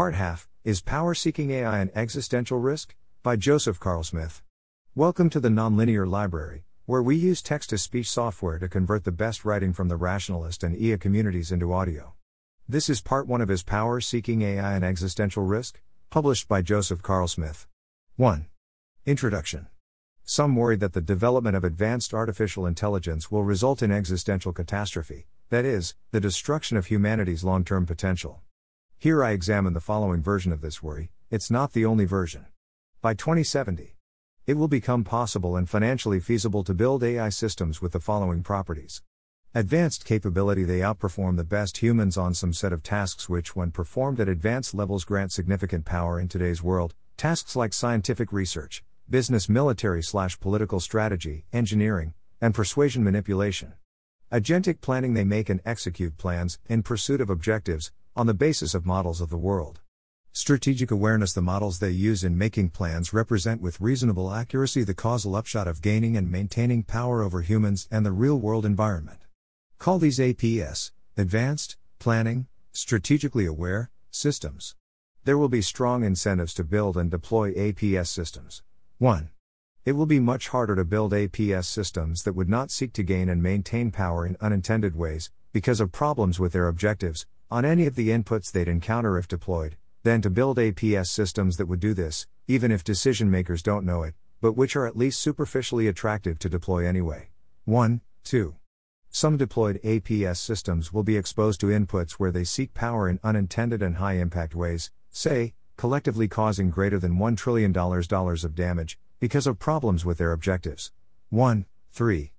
Part half Is Power Seeking AI an Existential Risk? by Joseph Carlsmith. Welcome to the Nonlinear Library, where we use text to speech software to convert the best writing from the rationalist and EA communities into audio. This is part one of his Power Seeking AI an Existential Risk? published by Joseph Carlsmith. 1. Introduction. Some worry that the development of advanced artificial intelligence will result in existential catastrophe, that is, the destruction of humanity's long term potential. Here I examine the following version of this worry, it's not the only version. By 2070, it will become possible and financially feasible to build AI systems with the following properties. Advanced capability They outperform the best humans on some set of tasks which, when performed at advanced levels, grant significant power in today's world. Tasks like scientific research, business military slash political strategy, engineering, and persuasion manipulation. Agentic planning They make and execute plans, in pursuit of objectives, on the basis of models of the world. Strategic awareness The models they use in making plans represent with reasonable accuracy the causal upshot of gaining and maintaining power over humans and the real world environment. Call these APS, Advanced, Planning, Strategically Aware, Systems. There will be strong incentives to build and deploy APS systems. 1. It will be much harder to build APS systems that would not seek to gain and maintain power in unintended ways, because of problems with their objectives, on any of the inputs they'd encounter if deployed, than to build APS systems that would do this, even if decision makers don't know it, but which are at least superficially attractive to deploy anyway. 1. 2. Some deployed APS systems will be exposed to inputs where they seek power in unintended and high impact ways, say, collectively causing greater than $1 trillion of damage, because of problems with their objectives. 1. 3.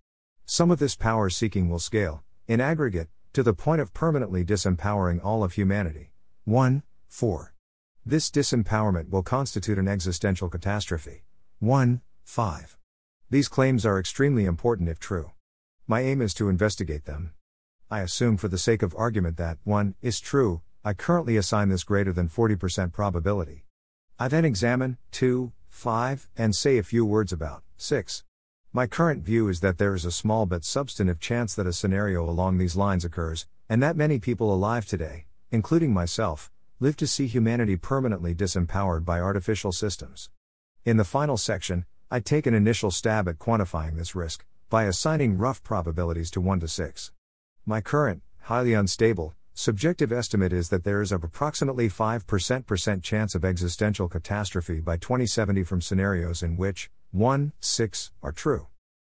Some of this power seeking will scale, in aggregate, to the point of permanently disempowering all of humanity. 1. 4. This disempowerment will constitute an existential catastrophe. 1. 5. These claims are extremely important if true. My aim is to investigate them. I assume, for the sake of argument, that 1 is true, I currently assign this greater than 40% probability. I then examine 2, 5, and say a few words about 6. My current view is that there is a small but substantive chance that a scenario along these lines occurs, and that many people alive today, including myself, live to see humanity permanently disempowered by artificial systems. In the final section, I take an initial stab at quantifying this risk by assigning rough probabilities to 1 to 6. My current, highly unstable, Subjective estimate is that there is a approximately 5% chance of existential catastrophe by 2070 from scenarios in which 1, 6 are true.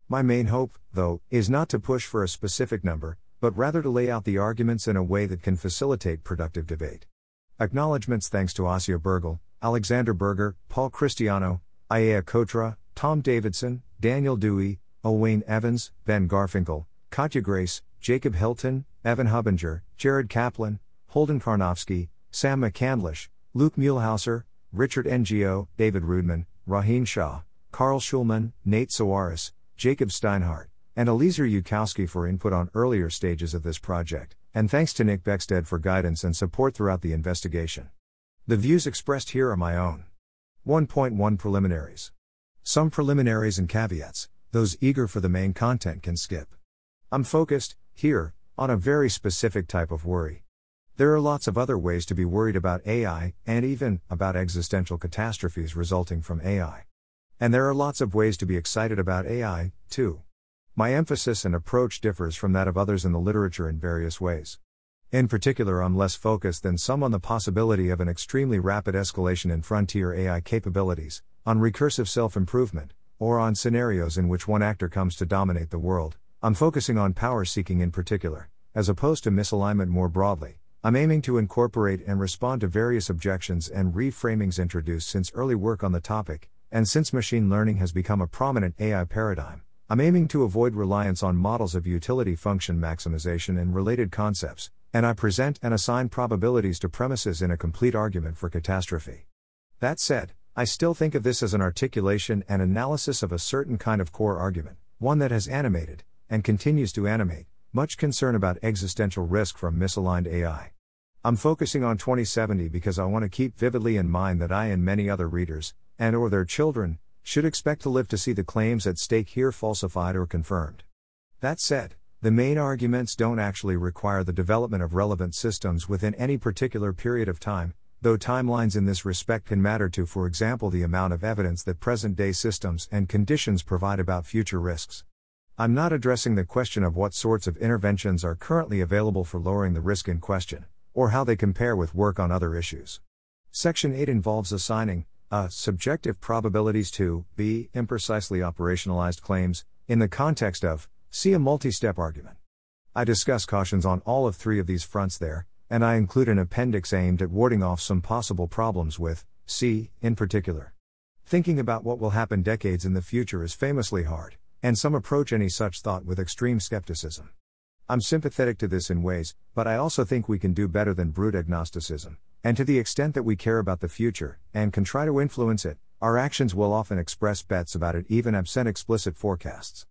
My main hope, though, is not to push for a specific number, but rather to lay out the arguments in a way that can facilitate productive debate. Acknowledgements thanks to Asya Bergal, Alexander Berger, Paul Christiano, Ajeya Cotra, Tom Davidson, Daniel Dewey, Owain Evans, Ben Garfinkel, Katja Grace, Jacob Hilton, Evan Hubinger, Jared Kaplan, Holden Karnofsky, Sam McCandlish, Luke Muehlhauser, Richard Ngo, David Roodman, Rohin Shah, Carl Shulman, Nate Soares, Jacob Steinhardt, and Eliezer Yudkowsky for input on earlier stages of this project, and thanks to Nick Beckstead for guidance and support throughout the investigation. The views expressed here are my own. 1.1 Preliminaries. Some preliminaries and caveats, those eager for the main content can skip. I'm focused, here, on a very specific type of worry. There are lots of other ways to be worried about AI, and even about existential catastrophes resulting from AI. And there are lots of ways to be excited about AI, too. My emphasis and approach differs from that of others in the literature in various ways. In particular, I'm less focused than some on the possibility of an extremely rapid escalation in frontier AI capabilities, on recursive self improvement, or on scenarios in which one actor comes to dominate the world, I'm focusing on power seeking in particular, as opposed to misalignment more broadly. I'm aiming to incorporate and respond to various objections and reframings introduced since early work on the topic, and since machine learning has become a prominent AI paradigm. I'm aiming to avoid reliance on models of utility function maximization and related concepts, and I present and assign probabilities to premises in a complete argument for catastrophe. That said, I still think of this as an articulation and analysis of a certain kind of core argument, one that has animated, and continues to animate, much concern about existential risk from misaligned AI. I'm focusing on 2070 because I want to keep vividly in mind that I and many other readers, and or their children, should expect to live to see the claims at stake here falsified or confirmed. That said, the main arguments don't actually require the development of relevant systems within any particular period of time, though timelines in this respect can matter to, for example, the amount of evidence that present day systems and conditions provide about future risks. I'm not addressing the question of what sorts of interventions are currently available for lowering the risk in question, or how they compare with work on other issues. Section 8 involves assigning a subjective probabilities to b imprecisely operationalized claims in the context of see a multi-step argument. I discuss cautions on all of three of these fronts there, and I include an appendix aimed at warding off some possible problems with C in particular. Thinking about what will happen decades in the future is famously hard, and some approach any such thought with extreme skepticism. I'm sympathetic to this in ways, but I also think we can do better than brute agnosticism, and to the extent that we care about the future, and can try to influence it, our actions will often express bets about it even absent explicit forecasts.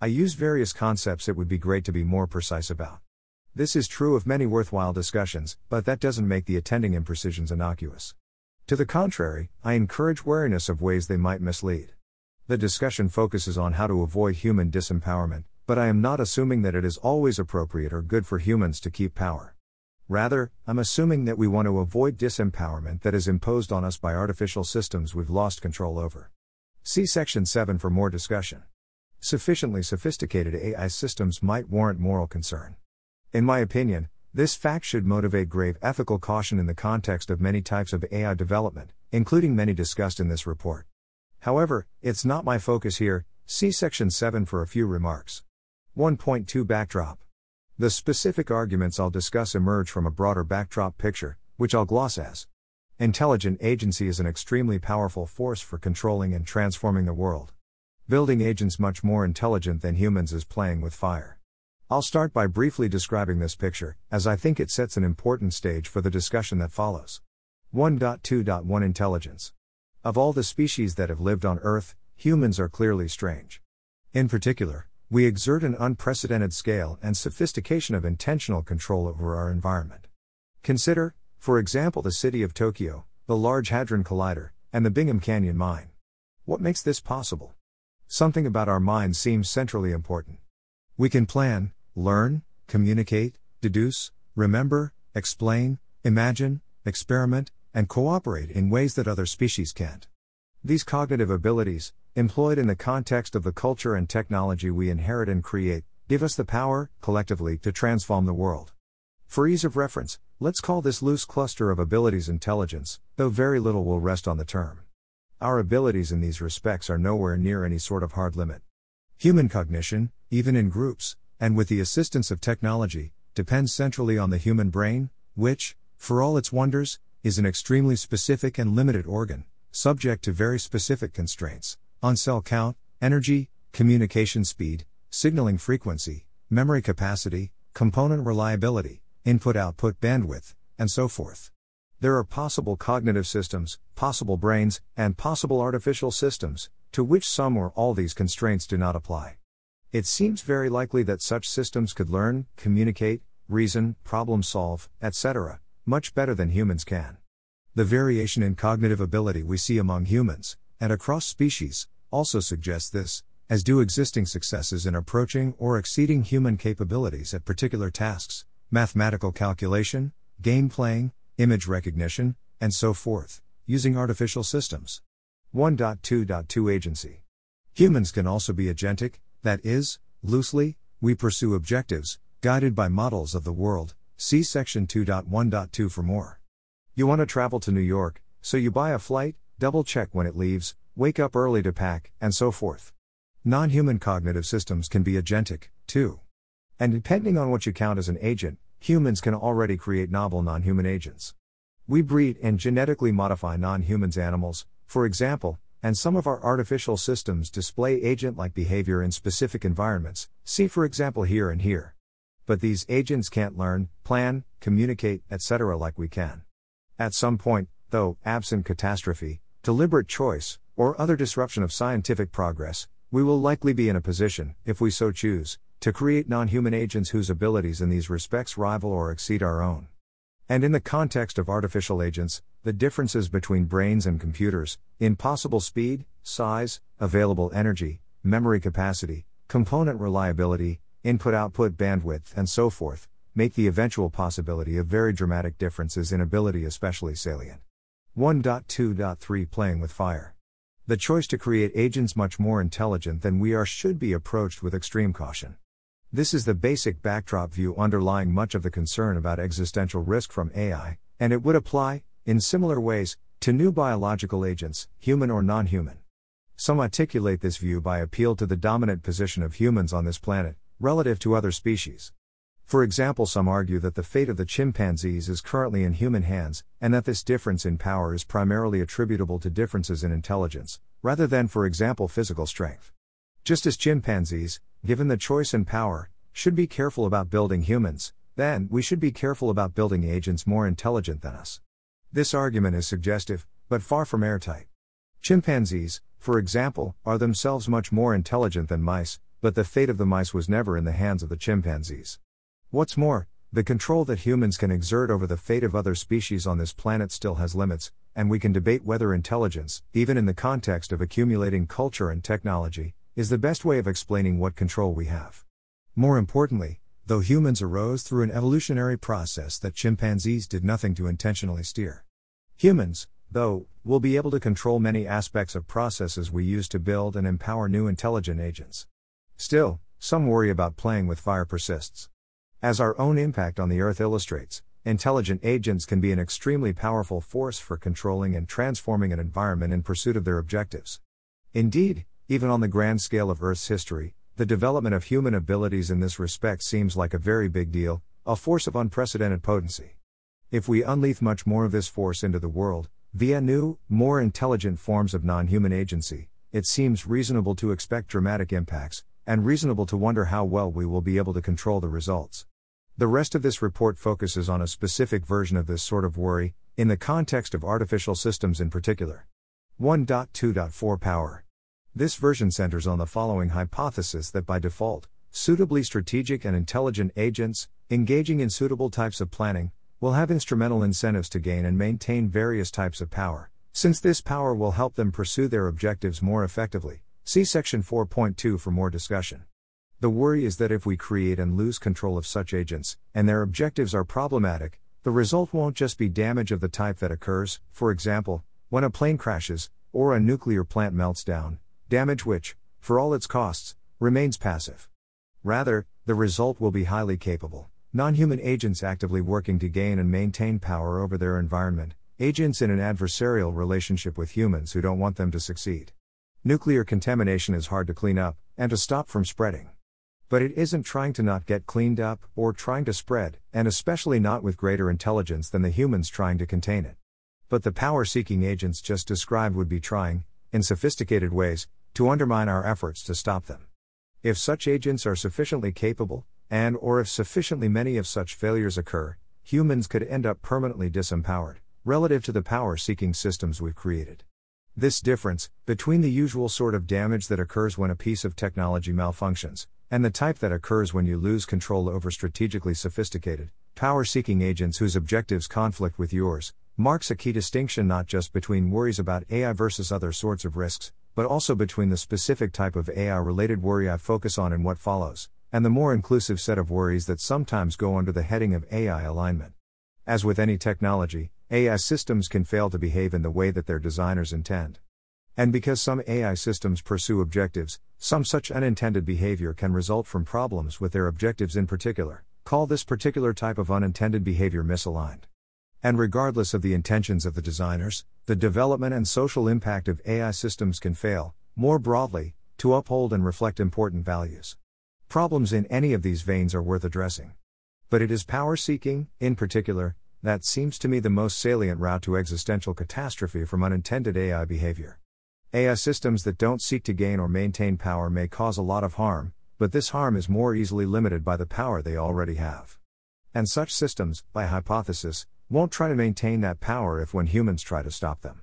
I use various concepts it would be great to be more precise about. This is true of many worthwhile discussions, but that doesn't make the attending imprecisions innocuous. To the contrary, I encourage wariness of ways they might mislead. The discussion focuses on how to avoid human disempowerment, but I am not assuming that it is always appropriate or good for humans to keep power. Rather, I'm assuming that we want to avoid disempowerment that is imposed on us by artificial systems we've lost control over. See Section 7 for more discussion. Sufficiently sophisticated AI systems might warrant moral concern. In my opinion, this fact should motivate grave ethical caution in the context of many types of AI development, including many discussed in this report. However, it's not my focus here, see Section 7 for a few remarks. 1.2 Backdrop the specific arguments I'll discuss emerge from a broader backdrop picture, which I'll gloss as. Intelligent agency is an extremely powerful force for controlling and transforming the world. Building agents much more intelligent than humans is playing with fire. I'll start by briefly describing this picture, as I think it sets an important stage for the discussion that follows. 1.2.1 Intelligence. Of all the species that have lived on Earth, humans are clearly strange. In particular, we exert an unprecedented scale and sophistication of intentional control over our environment. Consider, for example, the city of Tokyo, the Large Hadron Collider, and the Bingham Canyon mine. What makes this possible? Something about our minds seems centrally important. We can plan, learn, communicate, deduce, remember, explain, imagine, experiment, and cooperate in ways that other species can't. These cognitive abilities, employed in the context of the culture and technology we inherit and create, give us the power, collectively, to transform the world. For ease of reference, let's call this loose cluster of abilities intelligence, though very little will rest on the term. Our abilities in these respects are nowhere near any sort of hard limit. Human cognition, even in groups, and with the assistance of technology, depends centrally on the human brain, which, for all its wonders, is an extremely specific and limited organ, subject to very specific constraints, on cell count, energy, communication speed, signaling frequency, memory capacity, component reliability, input output bandwidth, and so forth. There are possible cognitive systems, possible brains, and possible artificial systems, to which some or all these constraints do not apply. It seems very likely that such systems could learn, communicate, reason, problem solve, etc., much better than humans can. The variation in cognitive ability we see among humans, and across species, also suggests this, as do existing successes in approaching or exceeding human capabilities at particular tasks, mathematical calculation, game playing, image recognition, and so forth, using artificial systems. 1.2.2 Agency. Humans can also be agentic, that is, loosely, we pursue objectives, guided by models of the world. See section 2.1.2 for more. You want to travel to New York, so you buy a flight, double check when it leaves, wake up early to pack, and so forth. Non human cognitive systems can be agentic, too. And depending on what you count as an agent, humans can already create novel non human agents. We breed and genetically modify non humans animals, for example, and some of our artificial systems display agent like behavior in specific environments, see for example here and here. But these agents can't learn, plan, communicate, etc. like we can. At some point, though, absent catastrophe, deliberate choice, or other disruption of scientific progress, we will likely be in a position, if we so choose, to create non human agents whose abilities in these respects rival or exceed our own. And in the context of artificial agents, the differences between brains and computers, in possible speed, size, available energy, memory capacity, component reliability, input output bandwidth, and so forth, make the eventual possibility of very dramatic differences in ability especially salient. 1.2.3 Playing with Fire. The choice to create agents much more intelligent than we are should be approached with extreme caution. This is the basic backdrop view underlying much of the concern about existential risk from AI, and it would apply, in similar ways, to new biological agents, human or non human. Some articulate this view by appeal to the dominant position of humans on this planet, relative to other species. For example, some argue that the fate of the chimpanzees is currently in human hands, and that this difference in power is primarily attributable to differences in intelligence, rather than, for example, physical strength. Just as chimpanzees, given the choice and power, should be careful about building humans, then we should be careful about building agents more intelligent than us. This argument is suggestive, but far from airtight. Chimpanzees, for example, are themselves much more intelligent than mice, but the fate of the mice was never in the hands of the chimpanzees. What's more, the control that humans can exert over the fate of other species on this planet still has limits, and we can debate whether intelligence, even in the context of accumulating culture and technology, is the best way of explaining what control we have. More importantly, though humans arose through an evolutionary process that chimpanzees did nothing to intentionally steer. Humans, though, will be able to control many aspects of processes we use to build and empower new intelligent agents. Still, some worry about playing with fire persists. As our own impact on the Earth illustrates, intelligent agents can be an extremely powerful force for controlling and transforming an environment in pursuit of their objectives. Indeed, even on the grand scale of Earth's history, the development of human abilities in this respect seems like a very big deal, a force of unprecedented potency. If we unleash much more of this force into the world, via new, more intelligent forms of non human agency, it seems reasonable to expect dramatic impacts, and reasonable to wonder how well we will be able to control the results. The rest of this report focuses on a specific version of this sort of worry, in the context of artificial systems in particular. 1.2.4 Power. This version centers on the following hypothesis that by default, suitably strategic and intelligent agents, engaging in suitable types of planning, will have instrumental incentives to gain and maintain various types of power, since this power will help them pursue their objectives more effectively. See section 4.2 for more discussion. The worry is that if we create and lose control of such agents, and their objectives are problematic, the result won't just be damage of the type that occurs, for example, when a plane crashes, or a nuclear plant melts down, damage which, for all its costs, remains passive. Rather, the result will be highly capable, non human agents actively working to gain and maintain power over their environment, agents in an adversarial relationship with humans who don't want them to succeed. Nuclear contamination is hard to clean up, and to stop from spreading. But it isn't trying to not get cleaned up, or trying to spread, and especially not with greater intelligence than the humans trying to contain it. But the power seeking agents just described would be trying, in sophisticated ways, to undermine our efforts to stop them. If such agents are sufficiently capable, and or if sufficiently many of such failures occur, humans could end up permanently disempowered, relative to the power seeking systems we've created. This difference, between the usual sort of damage that occurs when a piece of technology malfunctions, and the type that occurs when you lose control over strategically sophisticated, power seeking agents whose objectives conflict with yours, marks a key distinction not just between worries about AI versus other sorts of risks, but also between the specific type of AI related worry I focus on in what follows, and the more inclusive set of worries that sometimes go under the heading of AI alignment. As with any technology, AI systems can fail to behave in the way that their designers intend. And because some AI systems pursue objectives, some such unintended behavior can result from problems with their objectives in particular. Call this particular type of unintended behavior misaligned. And regardless of the intentions of the designers, the development and social impact of AI systems can fail, more broadly, to uphold and reflect important values. Problems in any of these veins are worth addressing. But it is power seeking, in particular, that seems to me the most salient route to existential catastrophe from unintended AI behavior. AI systems that don't seek to gain or maintain power may cause a lot of harm, but this harm is more easily limited by the power they already have. And such systems, by hypothesis, won't try to maintain that power if when humans try to stop them.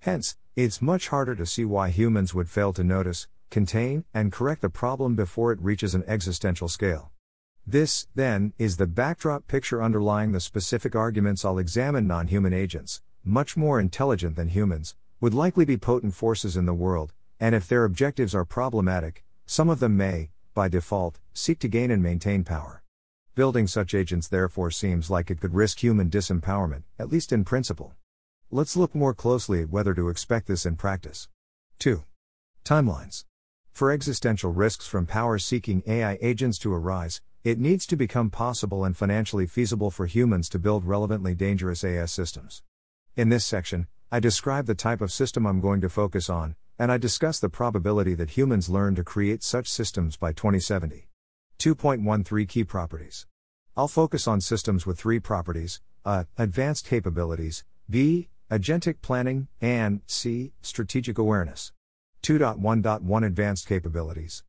Hence, it's much harder to see why humans would fail to notice, contain, and correct the problem before it reaches an existential scale. This, then, is the backdrop picture underlying the specific arguments I'll examine. Non human agents, much more intelligent than humans, would likely be potent forces in the world, and if their objectives are problematic, some of them may, by default, seek to gain and maintain power. Building such agents therefore seems like it could risk human disempowerment, at least in principle. Let's look more closely at whether to expect this in practice. 2. Timelines. For existential risks from power seeking AI agents to arise, it needs to become possible and financially feasible for humans to build relevantly dangerous AS systems. In this section, I describe the type of system I'm going to focus on, and I discuss the probability that humans learn to create such systems by 2070. 2.13 Key Properties. I'll focus on systems with three properties a. Advanced capabilities, b. Agentic planning, and c. Strategic awareness. 2.1.1 Advanced capabilities.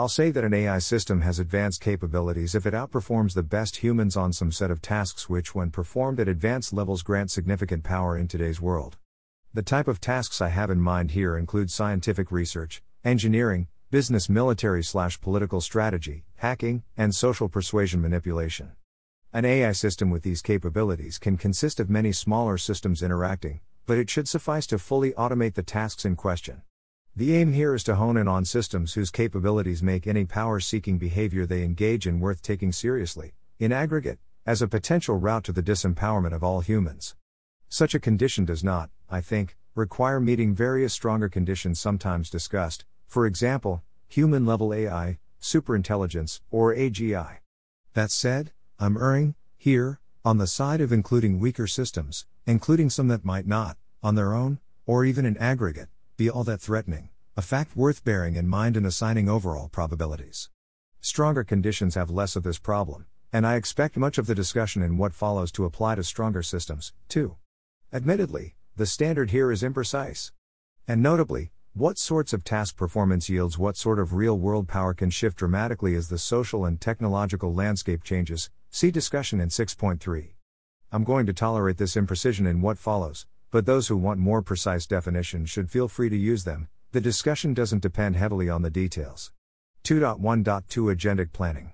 I'll say that an AI system has advanced capabilities if it outperforms the best humans on some set of tasks which, when performed at advanced levels, grant significant power in today's world. The type of tasks I have in mind here include scientific research, engineering, business military slash political strategy, hacking, and social persuasion manipulation. An AI system with these capabilities can consist of many smaller systems interacting, but it should suffice to fully automate the tasks in question. The aim here is to hone in on systems whose capabilities make any power seeking behavior they engage in worth taking seriously, in aggregate, as a potential route to the disempowerment of all humans. Such a condition does not, I think, require meeting various stronger conditions sometimes discussed, for example, human level AI, superintelligence, or AGI. That said, I'm erring, here, on the side of including weaker systems, including some that might not, on their own, or even in aggregate, be all that threatening, a fact worth bearing in mind in assigning overall probabilities. Stronger conditions have less of this problem, and I expect much of the discussion in what follows to apply to stronger systems, too. Admittedly, the standard here is imprecise. And notably, what sorts of task performance yields what sort of real world power can shift dramatically as the social and technological landscape changes. See discussion in 6.3. I'm going to tolerate this imprecision in what follows, but those who want more precise definitions should feel free to use them. The discussion doesn't depend heavily on the details. 2.1.2 Agentic Planning.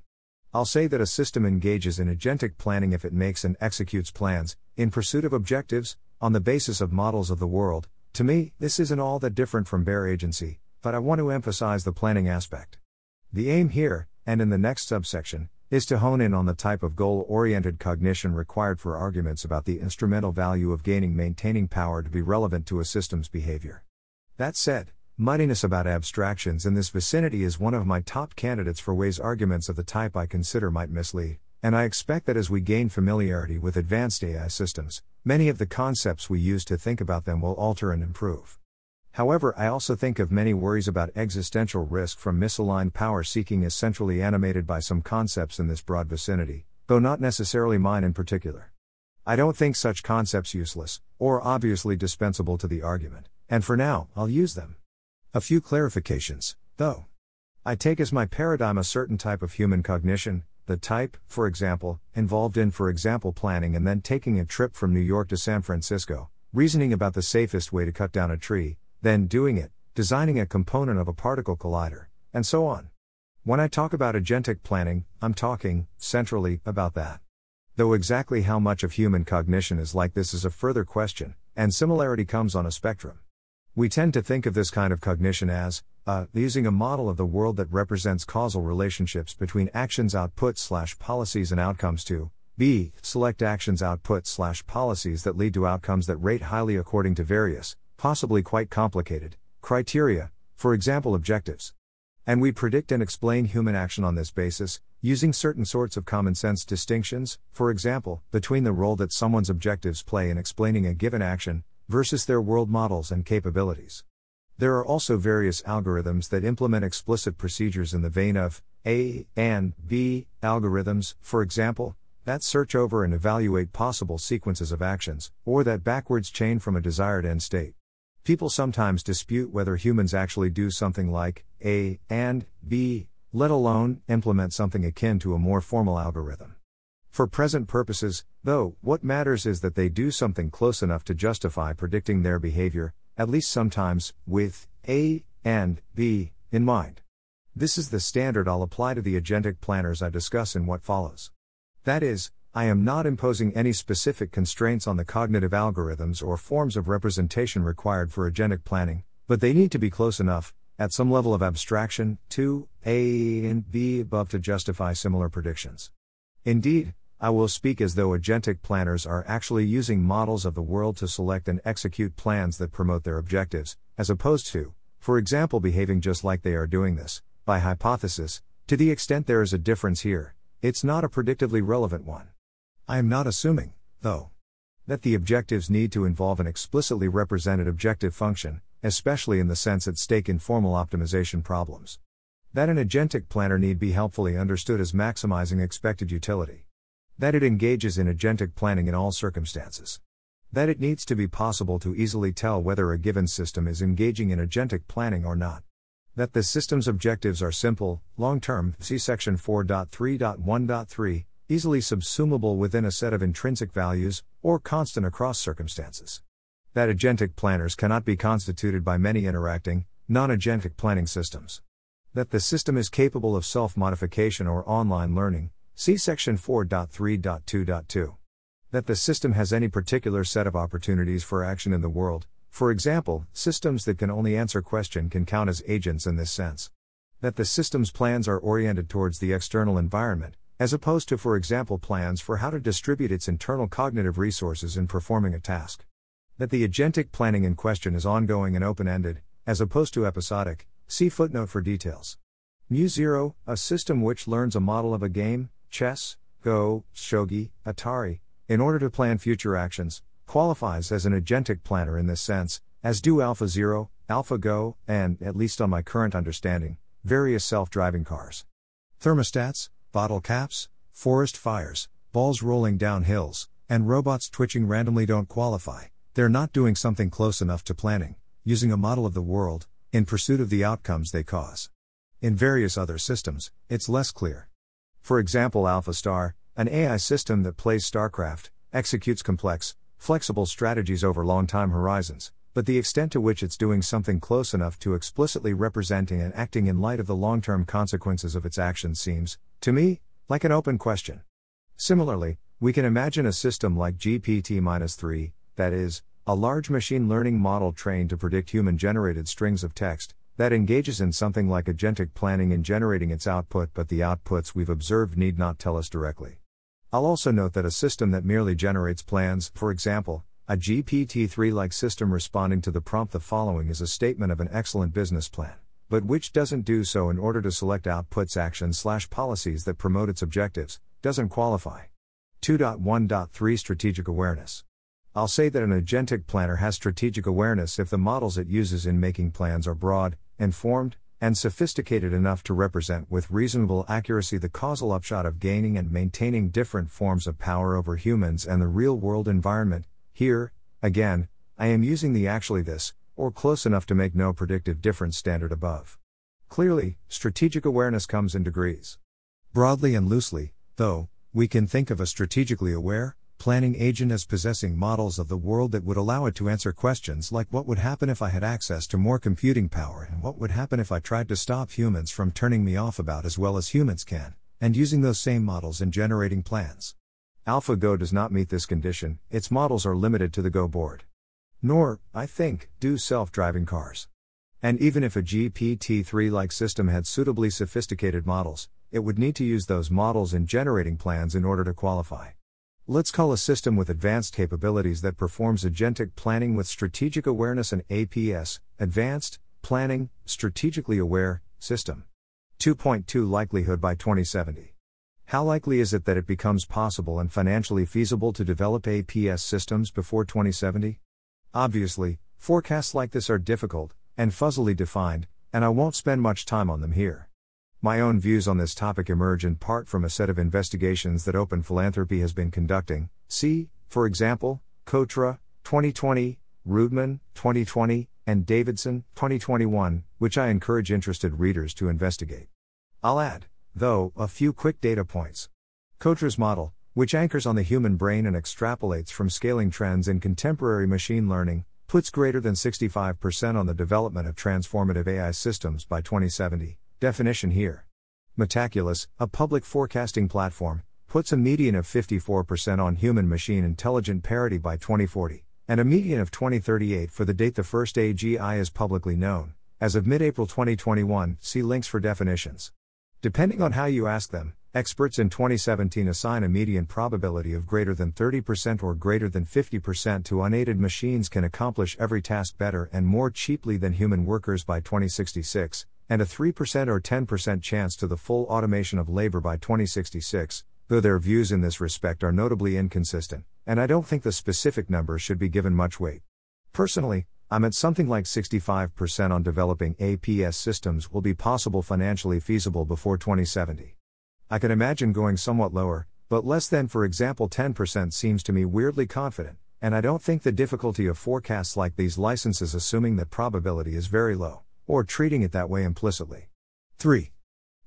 I'll say that a system engages in agentic planning if it makes and executes plans, in pursuit of objectives, on the basis of models of the world. To me, this isn't all that different from bare agency, but I want to emphasize the planning aspect. The aim here, and in the next subsection, is to hone in on the type of goal oriented cognition required for arguments about the instrumental value of gaining maintaining power to be relevant to a system's behavior. That said, muddiness about abstractions in this vicinity is one of my top candidates for ways arguments of the type I consider might mislead, and I expect that as we gain familiarity with advanced AI systems, many of the concepts we use to think about them will alter and improve. However, I also think of many worries about existential risk from misaligned power seeking as centrally animated by some concepts in this broad vicinity, though not necessarily mine in particular. I don't think such concepts useless, or obviously dispensable to the argument, and for now, I'll use them. A few clarifications, though. I take as my paradigm a certain type of human cognition, the type, for example, involved in, for example, planning and then taking a trip from New York to San Francisco, reasoning about the safest way to cut down a tree, then doing it, designing a component of a particle collider, and so on. When I talk about agentic planning, I'm talking, centrally, about that. Though exactly how much of human cognition is like this is a further question, and similarity comes on a spectrum. We tend to think of this kind of cognition as, uh, using a model of the world that represents causal relationships between actions output slash policies and outcomes to, b, select actions output slash policies that lead to outcomes that rate highly according to various, possibly quite complicated, criteria, for example, objectives. And we predict and explain human action on this basis, using certain sorts of common sense distinctions, for example, between the role that someone's objectives play in explaining a given action, versus their world models and capabilities. There are also various algorithms that implement explicit procedures in the vein of A and B algorithms, for example, that search over and evaluate possible sequences of actions, or that backwards chain from a desired end state. People sometimes dispute whether humans actually do something like A and B, let alone implement something akin to a more formal algorithm. For present purposes, though, what matters is that they do something close enough to justify predicting their behavior, at least sometimes, with A and B in mind. This is the standard I'll apply to the agentic planners I discuss in what follows. That is, I am not imposing any specific constraints on the cognitive algorithms or forms of representation required for agentic planning, but they need to be close enough, at some level of abstraction, to A and B above to justify similar predictions. Indeed, I will speak as though agentic planners are actually using models of the world to select and execute plans that promote their objectives, as opposed to, for example, behaving just like they are doing this, by hypothesis, to the extent there is a difference here, it's not a predictively relevant one. I am not assuming, though, that the objectives need to involve an explicitly represented objective function, especially in the sense at stake in formal optimization problems. That an agentic planner need be helpfully understood as maximizing expected utility. That it engages in agentic planning in all circumstances. That it needs to be possible to easily tell whether a given system is engaging in agentic planning or not. That the system's objectives are simple, long term, see section 4.3.1.3, easily subsumable within a set of intrinsic values, or constant across circumstances. That agentic planners cannot be constituted by many interacting, non agentic planning systems. That the system is capable of self modification or online learning, see section 4.3.2.2. That the system has any particular set of opportunities for action in the world, for example, systems that can only answer question can count as agents in this sense. That the system's plans are oriented towards the external environment, as opposed to, for example, plans for how to distribute its internal cognitive resources in performing a task. That the agentic planning in question is ongoing and open ended, as opposed to episodic, see footnote for details. MuZero, a system which learns a model of a game, chess, Go, Shogi, Atari, in order to plan future actions, qualifies as an agentic planner in this sense, as do AlphaZero, AlphaGo, and, at least on my current understanding, various self driving cars. Thermostats, bottle caps, forest fires, balls rolling down hills, and robots twitching randomly don't qualify, they're not doing something close enough to planning, using a model of the world, in pursuit of the outcomes they cause. In various other systems, it's less clear. For example, AlphaStar, an AI system that plays StarCraft, executes complex, flexible strategies over long time horizons, but the extent to which it's doing something close enough to explicitly representing and acting in light of the long term consequences of its actions seems, to me, like an open question. Similarly, we can imagine a system like GPT 3, that is, a large machine learning model trained to predict human generated strings of text, that engages in something like agentic planning in generating its output, but the outputs we've observed need not tell us directly. I'll also note that a system that merely generates plans, for example, a GPT 3 like system responding to the prompt the following is a statement of an excellent business plan but which doesn't do so in order to select outputs actions slash policies that promote its objectives, doesn't qualify. 2.1.3 Strategic Awareness. I'll say that an agentic planner has strategic awareness if the models it uses in making plans are broad, informed, and sophisticated enough to represent with reasonable accuracy the causal upshot of gaining and maintaining different forms of power over humans and the real world environment. Here, again, I am using the actually this, or close enough to make no predictive difference standard above. Clearly, strategic awareness comes in degrees. Broadly and loosely, though, we can think of a strategically aware, planning agent as possessing models of the world that would allow it to answer questions like what would happen if I had access to more computing power and what would happen if I tried to stop humans from turning me off about as well as humans can, and using those same models in generating plans. AlphaGo does not meet this condition, its models are limited to the Go board. Nor, I think, do self driving cars. And even if a GPT 3 like system had suitably sophisticated models, it would need to use those models in generating plans in order to qualify. Let's call a system with advanced capabilities that performs agentic planning with strategic awareness an APS, Advanced, Planning, Strategically Aware, System. 2.2 Likelihood by 2070. How likely is it that it becomes possible and financially feasible to develop APS systems before 2070? Obviously, forecasts like this are difficult, and fuzzily defined, and I won't spend much time on them here. My own views on this topic emerge in part from a set of investigations that Open Philanthropy has been conducting. See, for example, Cotra, 2020, Roodman, 2020, and Davidson, 2021, which I encourage interested readers to investigate. I'll add, though, a few quick data points. Cotra's model, which anchors on the human brain and extrapolates from scaling trends in contemporary machine learning, puts greater than 65% on the development of transformative AI systems by 2070. Definition here. Metaculus, a public forecasting platform, puts a median of 54% on human machine intelligent parity by 2040, and a median of 2038 for the date the first AGI is publicly known. As of mid April 2021, see links for definitions. Depending on how you ask them, Experts in 2017 assign a median probability of greater than 30% or greater than 50% to unaided machines can accomplish every task better and more cheaply than human workers by 2066, and a 3% or 10% chance to the full automation of labor by 2066, though their views in this respect are notably inconsistent, and I don't think the specific numbers should be given much weight. Personally, I'm at something like 65% on developing APS systems will be possible financially feasible before 2070. I can imagine going somewhat lower, but less than, for example, 10% seems to me weirdly confident, and I don't think the difficulty of forecasts like these licenses assuming that probability is very low, or treating it that way implicitly. 3.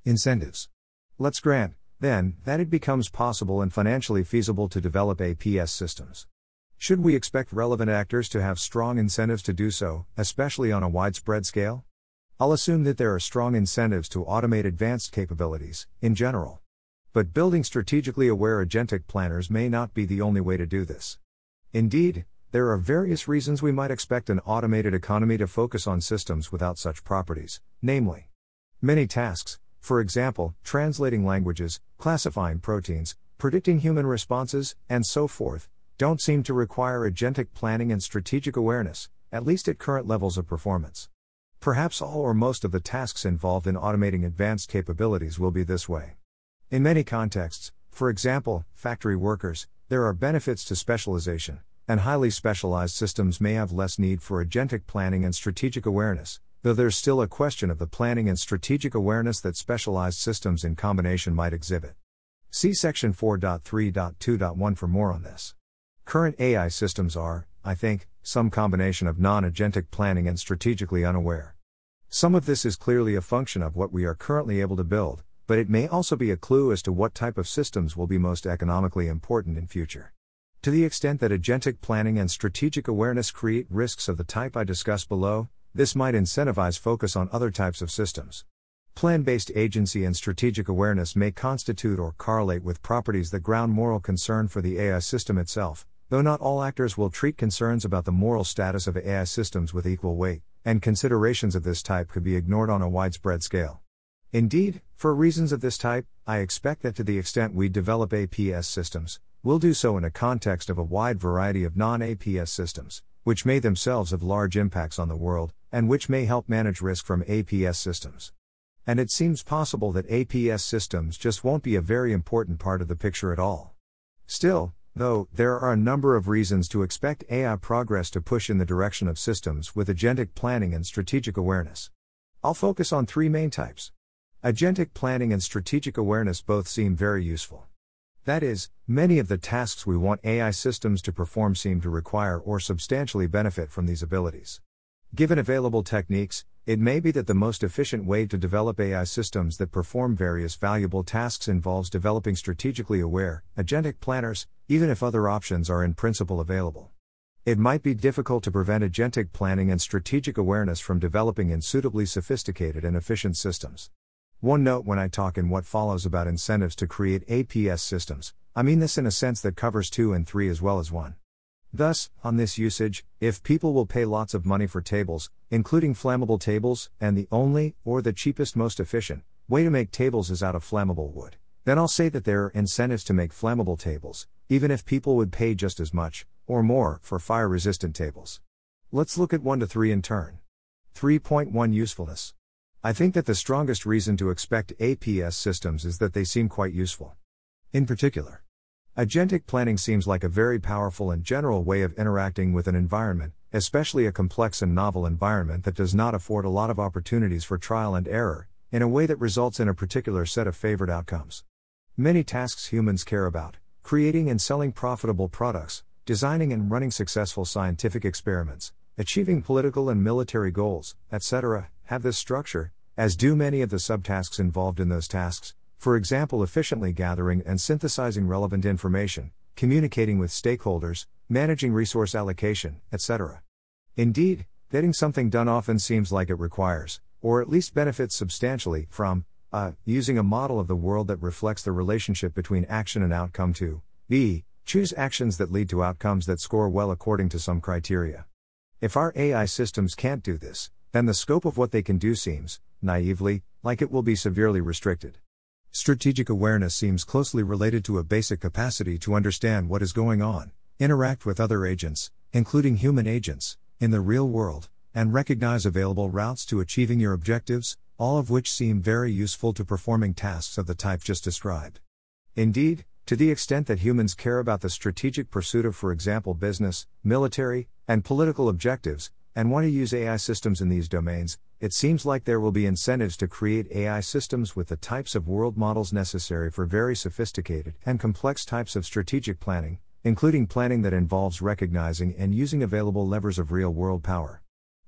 Incentives. Let's grant, then, that it becomes possible and financially feasible to develop APS systems. Should we expect relevant actors to have strong incentives to do so, especially on a widespread scale? I'll assume that there are strong incentives to automate advanced capabilities, in general. But building strategically aware agentic planners may not be the only way to do this. Indeed, there are various reasons we might expect an automated economy to focus on systems without such properties, namely, many tasks, for example, translating languages, classifying proteins, predicting human responses, and so forth, don't seem to require agentic planning and strategic awareness, at least at current levels of performance. Perhaps all or most of the tasks involved in automating advanced capabilities will be this way. In many contexts, for example, factory workers, there are benefits to specialization, and highly specialized systems may have less need for agentic planning and strategic awareness, though there's still a question of the planning and strategic awareness that specialized systems in combination might exhibit. See section 4.3.2.1 for more on this. Current AI systems are, I think, some combination of non agentic planning and strategically unaware. Some of this is clearly a function of what we are currently able to build, but it may also be a clue as to what type of systems will be most economically important in future. To the extent that agentic planning and strategic awareness create risks of the type I discussed below, this might incentivize focus on other types of systems. Plan based agency and strategic awareness may constitute or correlate with properties that ground moral concern for the AI system itself, Though not all actors will treat concerns about the moral status of AI systems with equal weight, and considerations of this type could be ignored on a widespread scale. Indeed, for reasons of this type, I expect that to the extent we develop APS systems, we'll do so in a context of a wide variety of non APS systems, which may themselves have large impacts on the world, and which may help manage risk from APS systems. And it seems possible that APS systems just won't be a very important part of the picture at all. Still, Though, there are a number of reasons to expect AI progress to push in the direction of systems with agentic planning and strategic awareness. I'll focus on three main types. Agentic planning and strategic awareness both seem very useful. That is, many of the tasks we want AI systems to perform seem to require or substantially benefit from these abilities. Given available techniques, it may be that the most efficient way to develop AI systems that perform various valuable tasks involves developing strategically aware, agentic planners, even if other options are in principle available. It might be difficult to prevent agentic planning and strategic awareness from developing in suitably sophisticated and efficient systems. One note when I talk in what follows about incentives to create APS systems, I mean this in a sense that covers 2 and 3 as well as 1. Thus, on this usage, if people will pay lots of money for tables, including flammable tables, and the only, or the cheapest most efficient, way to make tables is out of flammable wood, then I'll say that there are incentives to make flammable tables, even if people would pay just as much, or more, for fire resistant tables. Let's look at 1 to 3 in turn. 3.1 Usefulness. I think that the strongest reason to expect APS systems is that they seem quite useful. In particular, Agentic planning seems like a very powerful and general way of interacting with an environment, especially a complex and novel environment that does not afford a lot of opportunities for trial and error, in a way that results in a particular set of favored outcomes. Many tasks humans care about creating and selling profitable products, designing and running successful scientific experiments, achieving political and military goals, etc., have this structure, as do many of the subtasks involved in those tasks, for example, efficiently gathering and synthesizing relevant information, communicating with stakeholders, managing resource allocation, etc. Indeed, getting something done often seems like it requires, or at least benefits substantially, from a. Using a model of the world that reflects the relationship between action and outcome to b. Choose actions that lead to outcomes that score well according to some criteria. If our AI systems can't do this, then the scope of what they can do seems, naively, like it will be severely restricted. Strategic awareness seems closely related to a basic capacity to understand what is going on, interact with other agents, including human agents, in the real world, and recognize available routes to achieving your objectives, all of which seem very useful to performing tasks of the type just described. Indeed, to the extent that humans care about the strategic pursuit of, for example, business, military, and political objectives, and want to use AI systems in these domains, it seems like there will be incentives to create AI systems with the types of world models necessary for very sophisticated and complex types of strategic planning, including planning that involves recognizing and using available levers of real world power.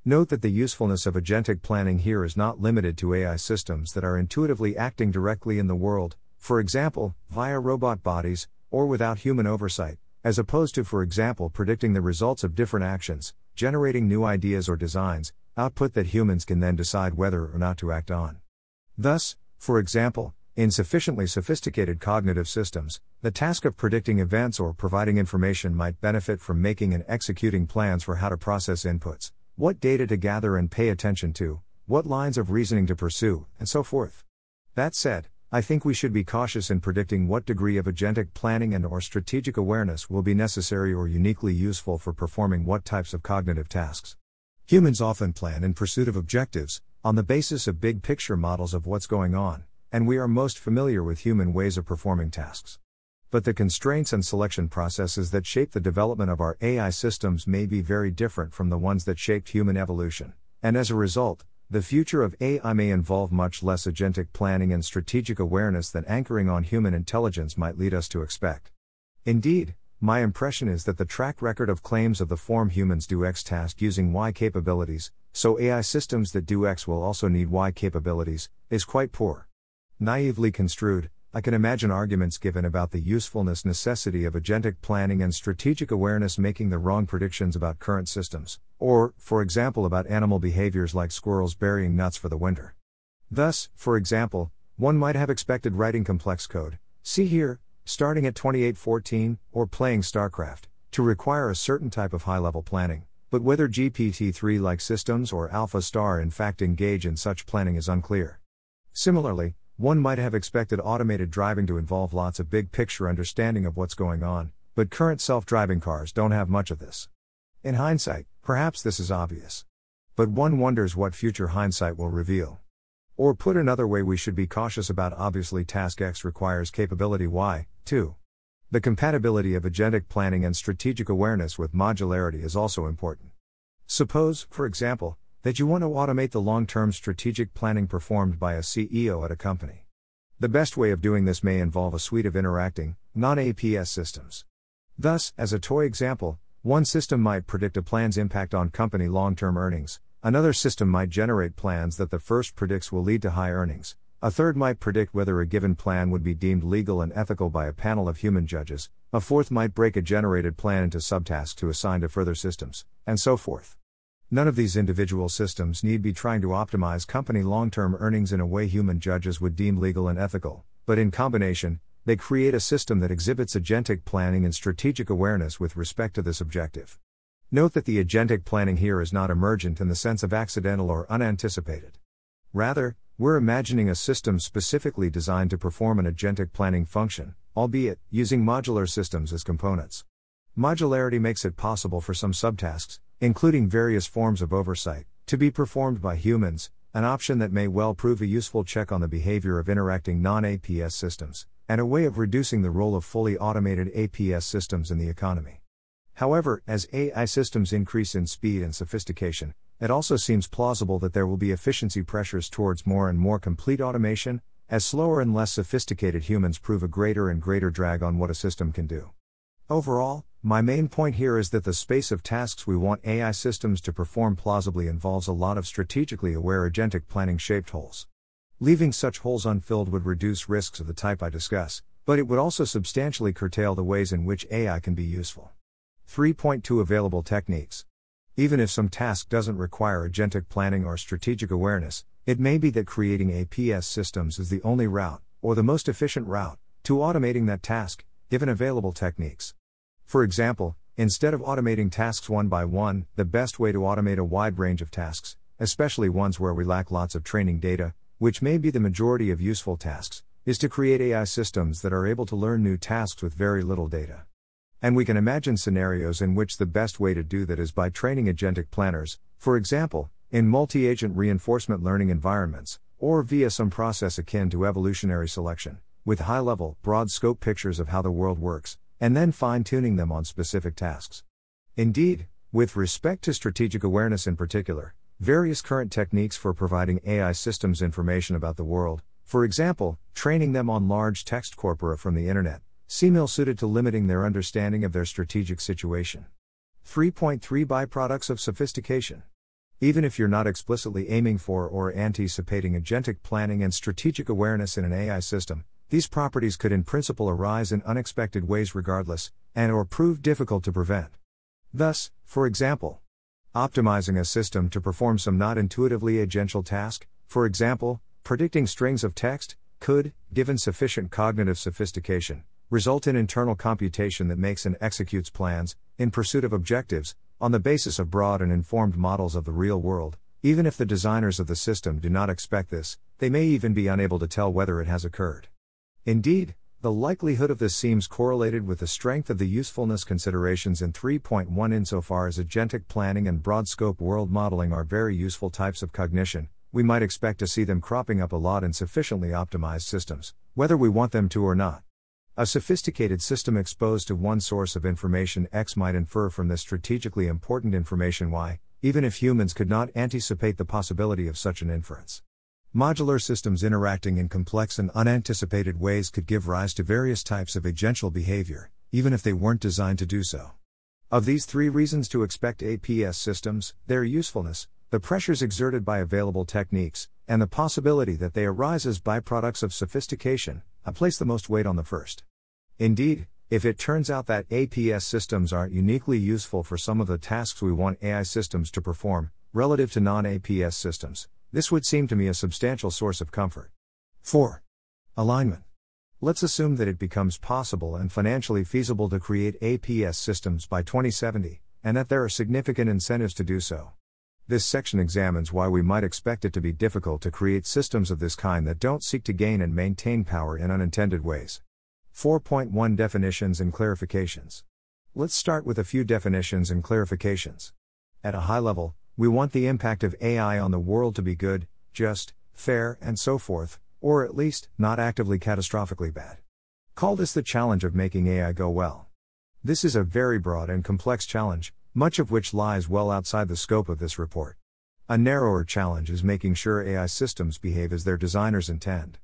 Note that the usefulness of agentic planning here is not limited to AI systems that are intuitively acting directly in the world, for example, via robot bodies, or without human oversight, as opposed to, for example, predicting the results of different actions, generating new ideas or designs, output that humans can then decide whether or not to act on. Thus, for example, in sufficiently sophisticated cognitive systems, the task of predicting events or providing information might benefit from making and executing plans for how to process inputs, what data to gather and pay attention to, what lines of reasoning to pursue, and so forth. That said, I think we should be cautious in predicting what degree of agentic planning and or strategic awareness will be necessary or uniquely useful for performing what types of cognitive tasks. Humans often plan in pursuit of objectives on the basis of big picture models of what's going on, and we are most familiar with human ways of performing tasks. But the constraints and selection processes that shape the development of our AI systems may be very different from the ones that shaped human evolution, and as a result, the future of AI may involve much less agentic planning and strategic awareness than anchoring on human intelligence might lead us to expect. Indeed, my impression is that the track record of claims of the form humans do X task using Y capabilities, so AI systems that do X will also need Y capabilities, is quite poor. Naively construed, I can imagine arguments given about the usefulness necessity of agentic planning and strategic awareness making the wrong predictions about current systems, or, for example, about animal behaviors like squirrels burying nuts for the winter. Thus, for example, one might have expected writing complex code, see here, starting at 2814, or playing StarCraft, to require a certain type of high level planning, but whether GPT 3 like systems or Alpha Star in fact engage in such planning is unclear. Similarly, one might have expected automated driving to involve lots of big picture understanding of what's going on, but current self driving cars don't have much of this. In hindsight, perhaps this is obvious. But one wonders what future hindsight will reveal. Or put another way, we should be cautious about obviously task X requires capability Y, too. The compatibility of agentic planning and strategic awareness with modularity is also important. Suppose, for example, that you want to automate the long term strategic planning performed by a CEO at a company. The best way of doing this may involve a suite of interacting, non APS systems. Thus, as a toy example, one system might predict a plan's impact on company long term earnings, another system might generate plans that the first predicts will lead to high earnings, a third might predict whether a given plan would be deemed legal and ethical by a panel of human judges, a fourth might break a generated plan into subtasks to assign to further systems, and so forth. None of these individual systems need be trying to optimize company long term earnings in a way human judges would deem legal and ethical, but in combination, they create a system that exhibits agentic planning and strategic awareness with respect to this objective. Note that the agentic planning here is not emergent in the sense of accidental or unanticipated. Rather, we're imagining a system specifically designed to perform an agentic planning function, albeit using modular systems as components. Modularity makes it possible for some subtasks, including various forms of oversight, to be performed by humans, an option that may well prove a useful check on the behavior of interacting non APS systems, and a way of reducing the role of fully automated APS systems in the economy. However, as AI systems increase in speed and sophistication, it also seems plausible that there will be efficiency pressures towards more and more complete automation, as slower and less sophisticated humans prove a greater and greater drag on what a system can do. Overall, my main point here is that the space of tasks we want AI systems to perform plausibly involves a lot of strategically aware agentic planning shaped holes. Leaving such holes unfilled would reduce risks of the type I discuss, but it would also substantially curtail the ways in which AI can be useful. 3.2 Available techniques. Even if some task doesn't require agentic planning or strategic awareness, it may be that creating APS systems is the only route, or the most efficient route, to automating that task, given available techniques. For example, instead of automating tasks one by one, the best way to automate a wide range of tasks, especially ones where we lack lots of training data, which may be the majority of useful tasks, is to create AI systems that are able to learn new tasks with very little data. And we can imagine scenarios in which the best way to do that is by training agentic planners, for example, in multi agent reinforcement learning environments, or via some process akin to evolutionary selection, with high level, broad scope pictures of how the world works, and then fine tuning them on specific tasks. Indeed, with respect to strategic awareness in particular, various current techniques for providing AI systems information about the world, for example, training them on large text corpora from the internet, seem ill suited to limiting their understanding of their strategic situation. 3.3 Byproducts of Sophistication. Even if you're not explicitly aiming for or anticipating agentic planning and strategic awareness in an AI system, these properties could in principle arise in unexpected ways regardless, and or prove difficult to prevent. Thus, for example, optimizing a system to perform some not intuitively agential task, for example, predicting strings of text, could, given sufficient cognitive sophistication, result in internal computation that makes and executes plans, in pursuit of objectives, on the basis of broad and informed models of the real world. Even if the designers of the system do not expect this, they may even be unable to tell whether it has occurred. Indeed, the likelihood of this seems correlated with the strength of the usefulness considerations in 3.1 insofar as agentic planning and broad scope world modeling are very useful types of cognition. We might expect to see them cropping up a lot in sufficiently optimized systems, whether we want them to or not. A sophisticated system exposed to one source of information X might infer from this strategically important information Y, even if humans could not anticipate the possibility of such an inference. Modular systems interacting in complex and unanticipated ways could give rise to various types of agential behavior, even if they weren't designed to do so. Of these three reasons to expect APS systems, their usefulness, the pressures exerted by available techniques, and the possibility that they arise as byproducts of sophistication, I place the most weight on the first. Indeed, if it turns out that APS systems aren't uniquely useful for some of the tasks we want AI systems to perform, relative to non APS systems, this would seem to me a substantial source of comfort. 4. Alignment. Let's assume that it becomes possible and financially feasible to create APS systems by 2070, and that there are significant incentives to do so. This section examines why we might expect it to be difficult to create systems of this kind that don't seek to gain and maintain power in unintended ways. 4.1 Definitions and Clarifications. Let's start with a few definitions and clarifications. At a high level, we want the impact of AI on the world to be good, just, fair, and so forth, or at least, not actively catastrophically bad. Call this the challenge of making AI go well. This is a very broad and complex challenge, much of which lies well outside the scope of this report. A narrower challenge is making sure AI systems behave as their designers intend.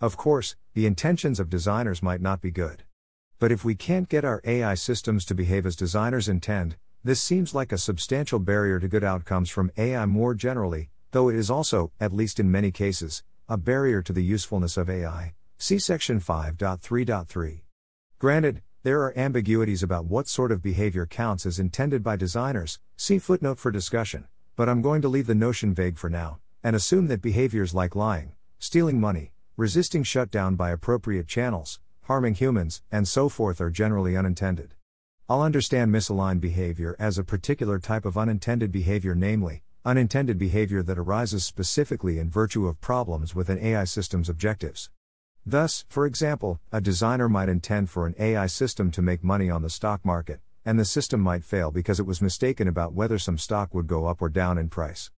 Of course, the intentions of designers might not be good. But if we can't get our AI systems to behave as designers intend, this seems like a substantial barrier to good outcomes from AI more generally, though it is also, at least in many cases, a barrier to the usefulness of AI. See section 5.3.3. Granted, there are ambiguities about what sort of behavior counts as intended by designers, see footnote for discussion, but I'm going to leave the notion vague for now, and assume that behaviors like lying, stealing money, resisting shutdown by appropriate channels, harming humans, and so forth are generally unintended. I'll understand misaligned behavior as a particular type of unintended behavior, namely, unintended behavior that arises specifically in virtue of problems with an AI system's objectives. Thus, for example, a designer might intend for an AI system to make money on the stock market, and the system might fail because it was mistaken about whether some stock would go up or down in price.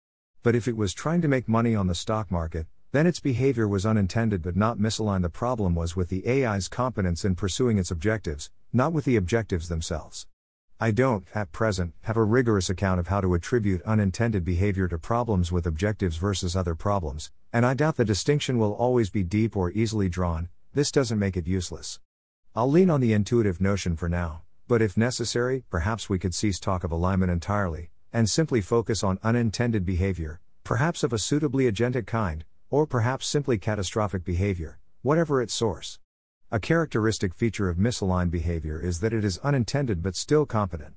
But if it was trying to make money on the stock market, then its behavior was unintended but not misaligned. The problem was with the AI's competence in pursuing its objectives, not with the objectives themselves. I don't, at present, have a rigorous account of how to attribute unintended behavior to problems with objectives versus other problems, and I doubt the distinction will always be deep or easily drawn, this doesn't make it useless. I'll lean on the intuitive notion for now, but if necessary, perhaps we could cease talk of alignment entirely, and simply focus on unintended behavior, perhaps of a suitably agentic kind, or perhaps simply catastrophic behavior, whatever its source. A characteristic feature of misaligned behavior is that it is unintended but still competent.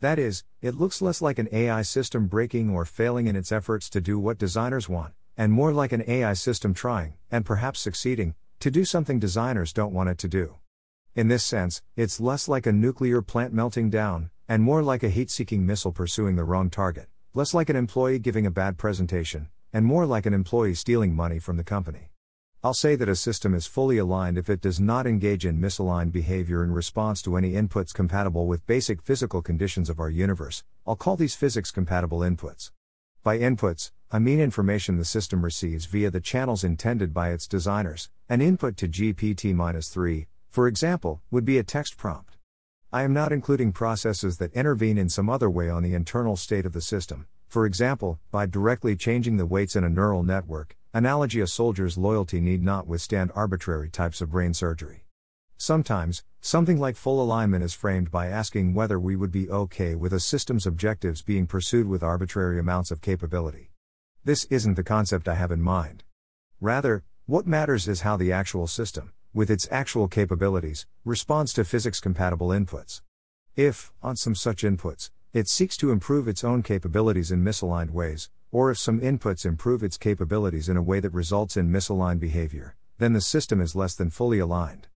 That is, it looks less like an AI system breaking or failing in its efforts to do what designers want, and more like an AI system trying, and perhaps succeeding, to do something designers don't want it to do. In this sense, it's less like a nuclear plant melting down, and more like a heat seeking missile pursuing the wrong target, less like an employee giving a bad presentation, and more like an employee stealing money from the company. I'll say that a system is fully aligned if it does not engage in misaligned behavior in response to any inputs compatible with basic physical conditions of our universe. I'll call these physics compatible inputs. By inputs, I mean information the system receives via the channels intended by its designers. An input to GPT 3, for example, would be a text prompt. I am not including processes that intervene in some other way on the internal state of the system, for example, by directly changing the weights in a neural network, Analogy A soldier's loyalty need not withstand arbitrary types of brain surgery. Sometimes, something like full alignment is framed by asking whether we would be okay with a system's objectives being pursued with arbitrary amounts of capability. This isn't the concept I have in mind. Rather, what matters is how the actual system, with its actual capabilities, responds to physics compatible inputs. If, on some such inputs, it seeks to improve its own capabilities in misaligned ways, or if some inputs improve its capabilities in a way that results in misaligned behavior, then the system is less than fully aligned.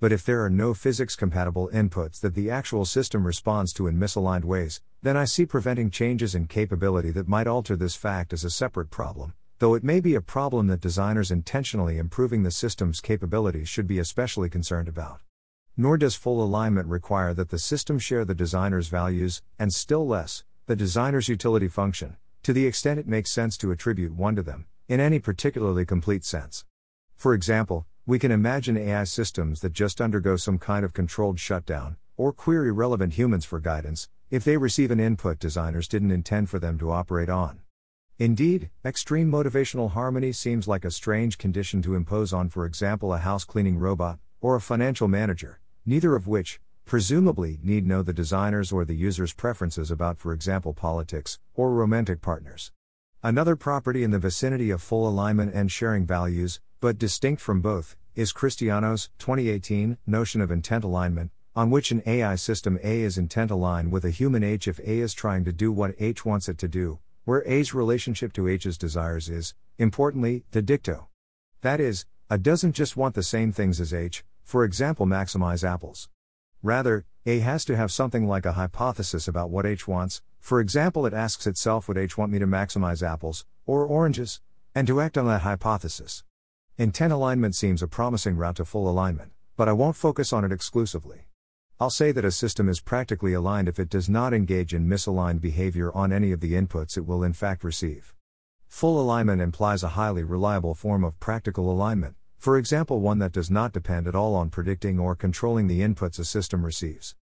But if there are no physics compatible inputs that the actual system responds to in misaligned ways, then I see preventing changes in capability that might alter this fact as a separate problem, though it may be a problem that designers intentionally improving the system's capabilities should be especially concerned about. Nor does full alignment require that the system share the designer's values, and still less, the designer's utility function, to the extent it makes sense to attribute one to them, in any particularly complete sense. For example, we can imagine AI systems that just undergo some kind of controlled shutdown, or query relevant humans for guidance, if they receive an input designers didn't intend for them to operate on. Indeed, extreme motivational harmony seems like a strange condition to impose on, for example, a house cleaning robot, or a financial manager, neither of which, presumably need know the designer's or the user's preferences about, for example, politics or romantic partners. Another property in the vicinity of full alignment and sharing values, but distinct from both, is Christiano's 2018 notion of intent alignment, on which an AI system A is intent aligned with a human H if A is trying to do what H wants it to do, where A's relationship to H's desires is, importantly, de dicto. That is, A doesn't just want the same things as H, for example, maximize apples. Rather, A has to have something like a hypothesis about what H wants, for example, it asks itself would H want me to maximize apples, or oranges, and to act on that hypothesis. Intent alignment seems a promising route to full alignment, but I won't focus on it exclusively. I'll say that a system is practically aligned if it does not engage in misaligned behavior on any of the inputs it will in fact receive. Full alignment implies a highly reliable form of practical alignment, for example, one that does not depend at all on predicting or controlling the inputs a system receives.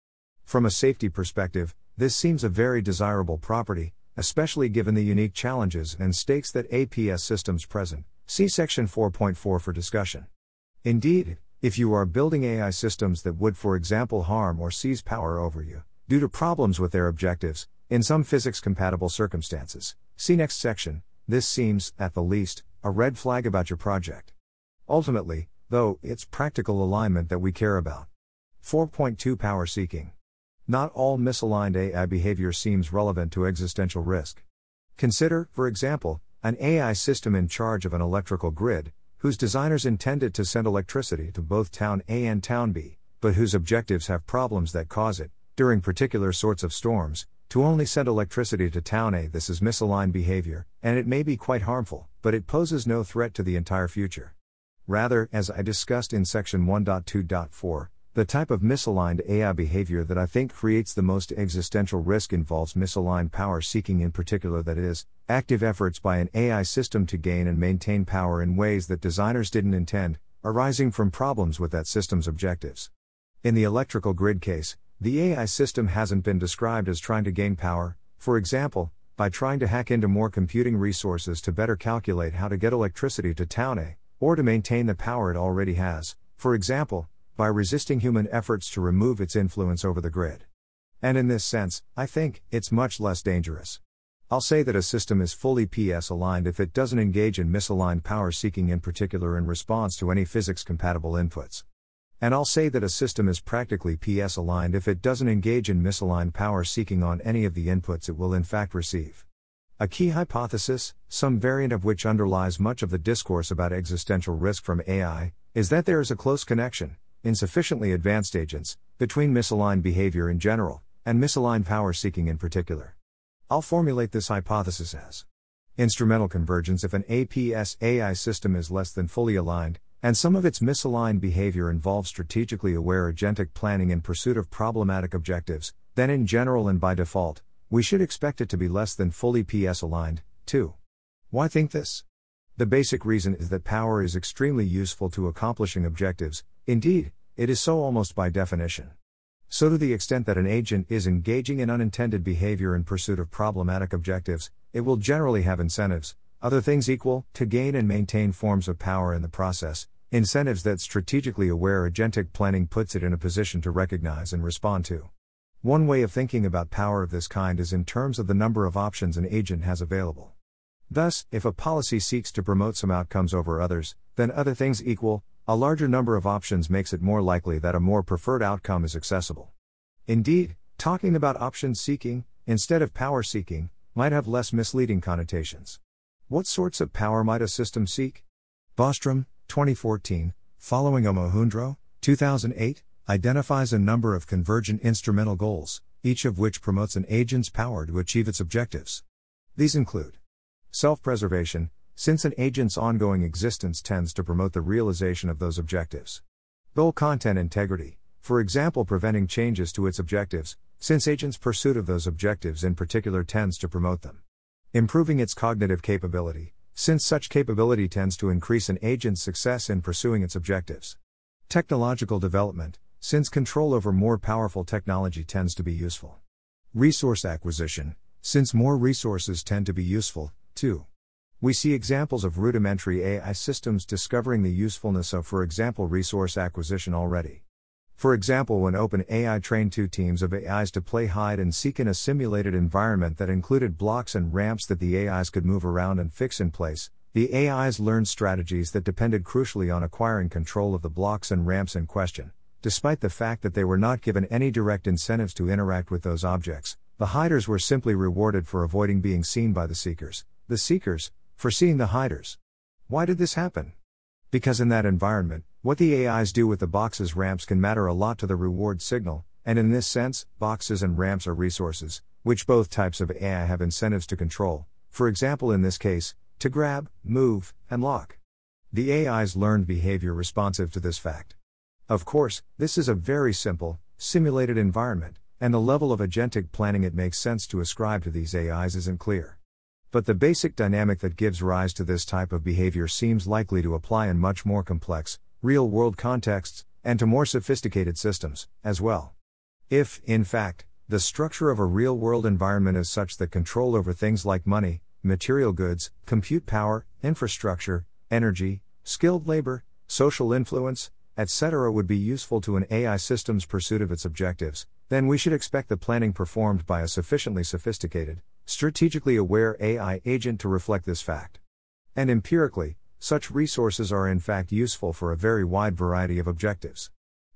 From a safety perspective, this seems a very desirable property, especially given the unique challenges and stakes that APS systems present. See section 4.4 for discussion. Indeed, if you are building AI systems that would, for example, harm or seize power over you, due to problems with their objectives, in some physics compatible circumstances, see next section, this seems, at the least, a red flag about your project. Ultimately, though, it's practical alignment that we care about. 4.2 Power seeking. Not all misaligned AI behavior seems relevant to existential risk. Consider, for example, an AI system in charge of an electrical grid, whose designers intended to send electricity to both town A and town B, but whose objectives have problems that cause it, during particular sorts of storms, to only send electricity to town A. This is misaligned behavior, and it may be quite harmful, but it poses no threat to the entire future. Rather, as I discussed in section 1.2.4, the type of misaligned AI behavior that I think creates the most existential risk involves misaligned power seeking, in particular, that is, active efforts by an AI system to gain and maintain power in ways that designers didn't intend, arising from problems with that system's objectives. In the electrical grid case, the AI system hasn't been described as trying to gain power, for example, by trying to hack into more computing resources to better calculate how to get electricity to town A or to maintain the power it already has, for example, by resisting human efforts to remove its influence over the grid. And in this sense, I think, it's much less dangerous. I'll say that a system is fully PS aligned if it doesn't engage in misaligned power seeking, in particular in response to any physics compatible inputs. And I'll say that a system is practically PS aligned if it doesn't engage in misaligned power seeking on any of the inputs it will in fact receive. A key hypothesis, some variant of which underlies much of the discourse about existential risk from AI, is that there is a close connection, in sufficiently advanced agents, between misaligned behavior in general, and misaligned power seeking in particular. I'll formulate this hypothesis as instrumental convergence if an APS AI system is less than fully aligned, and some of its misaligned behavior involves strategically aware agentic planning in pursuit of problematic objectives, then in general and by default, we should expect it to be less than fully PS aligned, too. Why think this? The basic reason is that power is extremely useful to accomplishing objectives, indeed, it is so almost by definition. So, to the extent that an agent is engaging in unintended behavior in pursuit of problematic objectives, it will generally have incentives, other things equal, to gain and maintain forms of power in the process, incentives that strategically aware agentic planning puts it in a position to recognize and respond to. One way of thinking about power of this kind is in terms of the number of options an agent has available. Thus, if a policy seeks to promote some outcomes over others, then other things equal, a larger number of options makes it more likely that a more preferred outcome is accessible. Indeed, talking about options seeking, instead of power seeking, might have less misleading connotations. What sorts of power might a system seek? Bostrom, 2014, following Omohundro, 2008, identifies a number of convergent instrumental goals, each of which promotes an agent's power to achieve its objectives. These include Self preservation, since an agent's ongoing existence tends to promote the realization of those objectives. Goal content integrity, for example, preventing changes to its objectives, since agent's pursuit of those objectives in particular tends to promote them. Improving its cognitive capability, since such capability tends to increase an agent's success in pursuing its objectives. Technological development, since control over more powerful technology tends to be useful. Resource acquisition, since more resources tend to be useful, too. We see examples of rudimentary AI systems discovering the usefulness of, for example, resource acquisition already. For example, when OpenAI trained two teams of AIs to play hide and seek in a simulated environment that included blocks and ramps that the AIs could move around and fix in place, the AIs learned strategies that depended crucially on acquiring control of the blocks and ramps in question, despite the fact that they were not given any direct incentives to interact with those objects. The hiders were simply rewarded for avoiding being seen by the seekers, the seekers, for seeing the hiders. Why did this happen? Because in that environment, what the AIs do with the boxes ramps can matter a lot to the reward signal, and in this sense, boxes and ramps are resources, which both types of AI have incentives to control, for example, in this case, to grab, move, and lock. The AIs learned behavior responsive to this fact. Of course, this is a very simple, simulated environment, and the level of agentic planning it makes sense to ascribe to these AIs isn't clear. But the basic dynamic that gives rise to this type of behavior seems likely to apply in much more complex, real world contexts, and to more sophisticated systems, as well. If, in fact, the structure of a real world environment is such that control over things like money, material goods, compute power, infrastructure, energy, skilled labor, social influence, etc., would be useful to an AI system's pursuit of its objectives, then we should expect the planning performed by a sufficiently sophisticated, strategically aware AI agent to reflect this fact. And empirically, such resources are in fact useful for a very wide variety of objectives.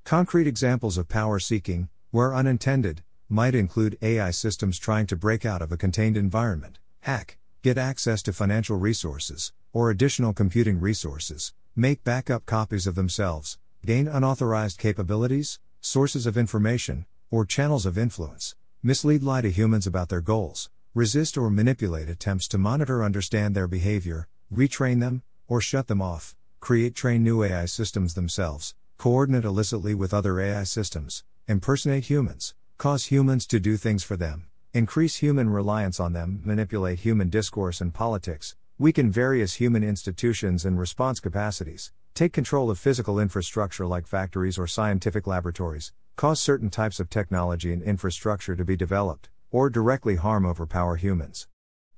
Concrete examples of power seeking, where unintended, might include AI systems trying to break out of a contained environment, hack, get access to financial resources, or additional computing resources, make backup copies of themselves, gain unauthorized capabilities, sources of information, or channels of influence, mislead lie to humans about their goals, resist or manipulate attempts to monitor understand their behavior, retrain them, or shut them off, create train new AI systems themselves, coordinate illicitly with other AI systems, impersonate humans, cause humans to do things for them, increase human reliance on them, manipulate human discourse and politics, weaken various human institutions and response capacities, take control of physical infrastructure like factories or scientific laboratories, cause certain types of technology and infrastructure to be developed, or directly harm overpower humans.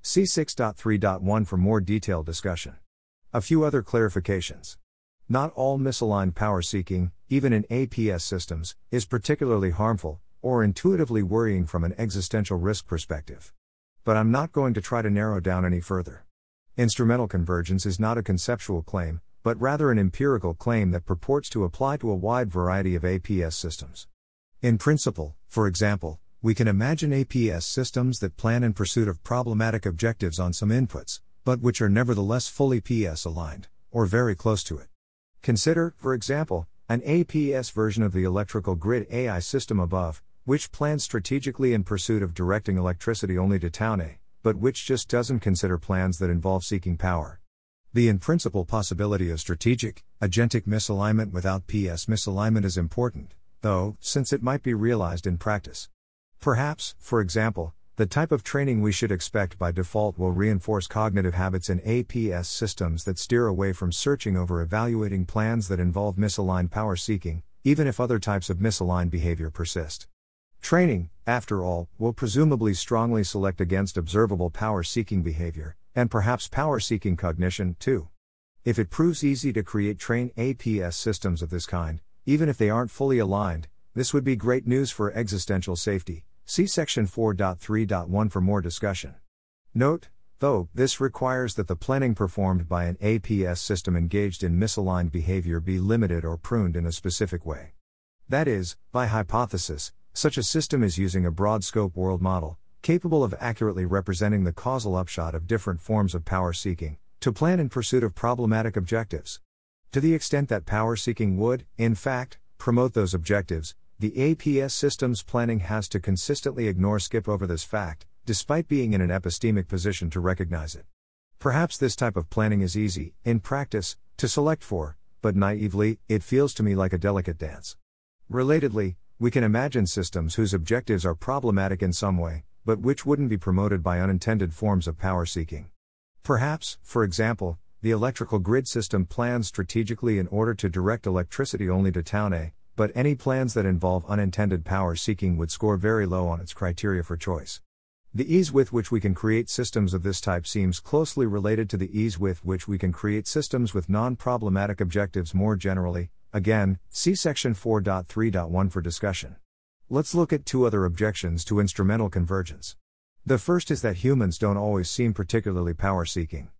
See 6.3.1 for more detailed discussion. A few other clarifications. Not all misaligned power seeking, even in APS systems, is particularly harmful, or intuitively worrying from an existential risk perspective. But I'm not going to try to narrow down any further. Instrumental convergence is not a conceptual claim, but rather an empirical claim that purports to apply to a wide variety of APS systems. In principle, for example, we can imagine APS systems that plan in pursuit of problematic objectives on some inputs, but which are nevertheless fully PS aligned, or very close to it. Consider, for example, an APS version of the electrical grid AI system above, which plans strategically in pursuit of directing electricity only to town A, but which just doesn't consider plans that involve seeking power. The in principle possibility of strategic, agentic misalignment without PS misalignment is important, though, since it might be realized in practice. Perhaps, for example, the type of training we should expect by default will reinforce cognitive habits in APS systems that steer away from searching over evaluating plans that involve misaligned power seeking, even if other types of misaligned behavior persist. Training, after all, will presumably strongly select against observable power seeking behavior, and perhaps power seeking cognition, too. If it proves easy to create train APS systems of this kind, even if they aren't fully aligned, this would be great news for existential safety, See section 4.3.1 for more discussion. Note, though, this requires that the planning performed by an APS system engaged in misaligned behavior be limited or pruned in a specific way. That is, by hypothesis, such a system is using a broad scope world model, capable of accurately representing the causal upshot of different forms of power seeking, to plan in pursuit of problematic objectives. To the extent that power seeking would, in fact, promote those objectives, the APS systems planning has to consistently ignore skip over this fact, despite being in an epistemic position to recognize it. Perhaps this type of planning is easy, in practice, to select for, but naively, it feels to me like a delicate dance. Relatedly, we can imagine systems whose objectives are problematic in some way, but which wouldn't be promoted by unintended forms of power seeking. Perhaps, for example, the electrical grid system plans strategically in order to direct electricity only to town A, but any plans that involve unintended power seeking would score very low on its criteria for choice. The ease with which we can create systems of this type seems closely related to the ease with which we can create systems with non problematic objectives more generally. Again, see section 4.3.1 for discussion. Let's look at two other objections to instrumental convergence. The first is that humans don't always seem particularly power seeking.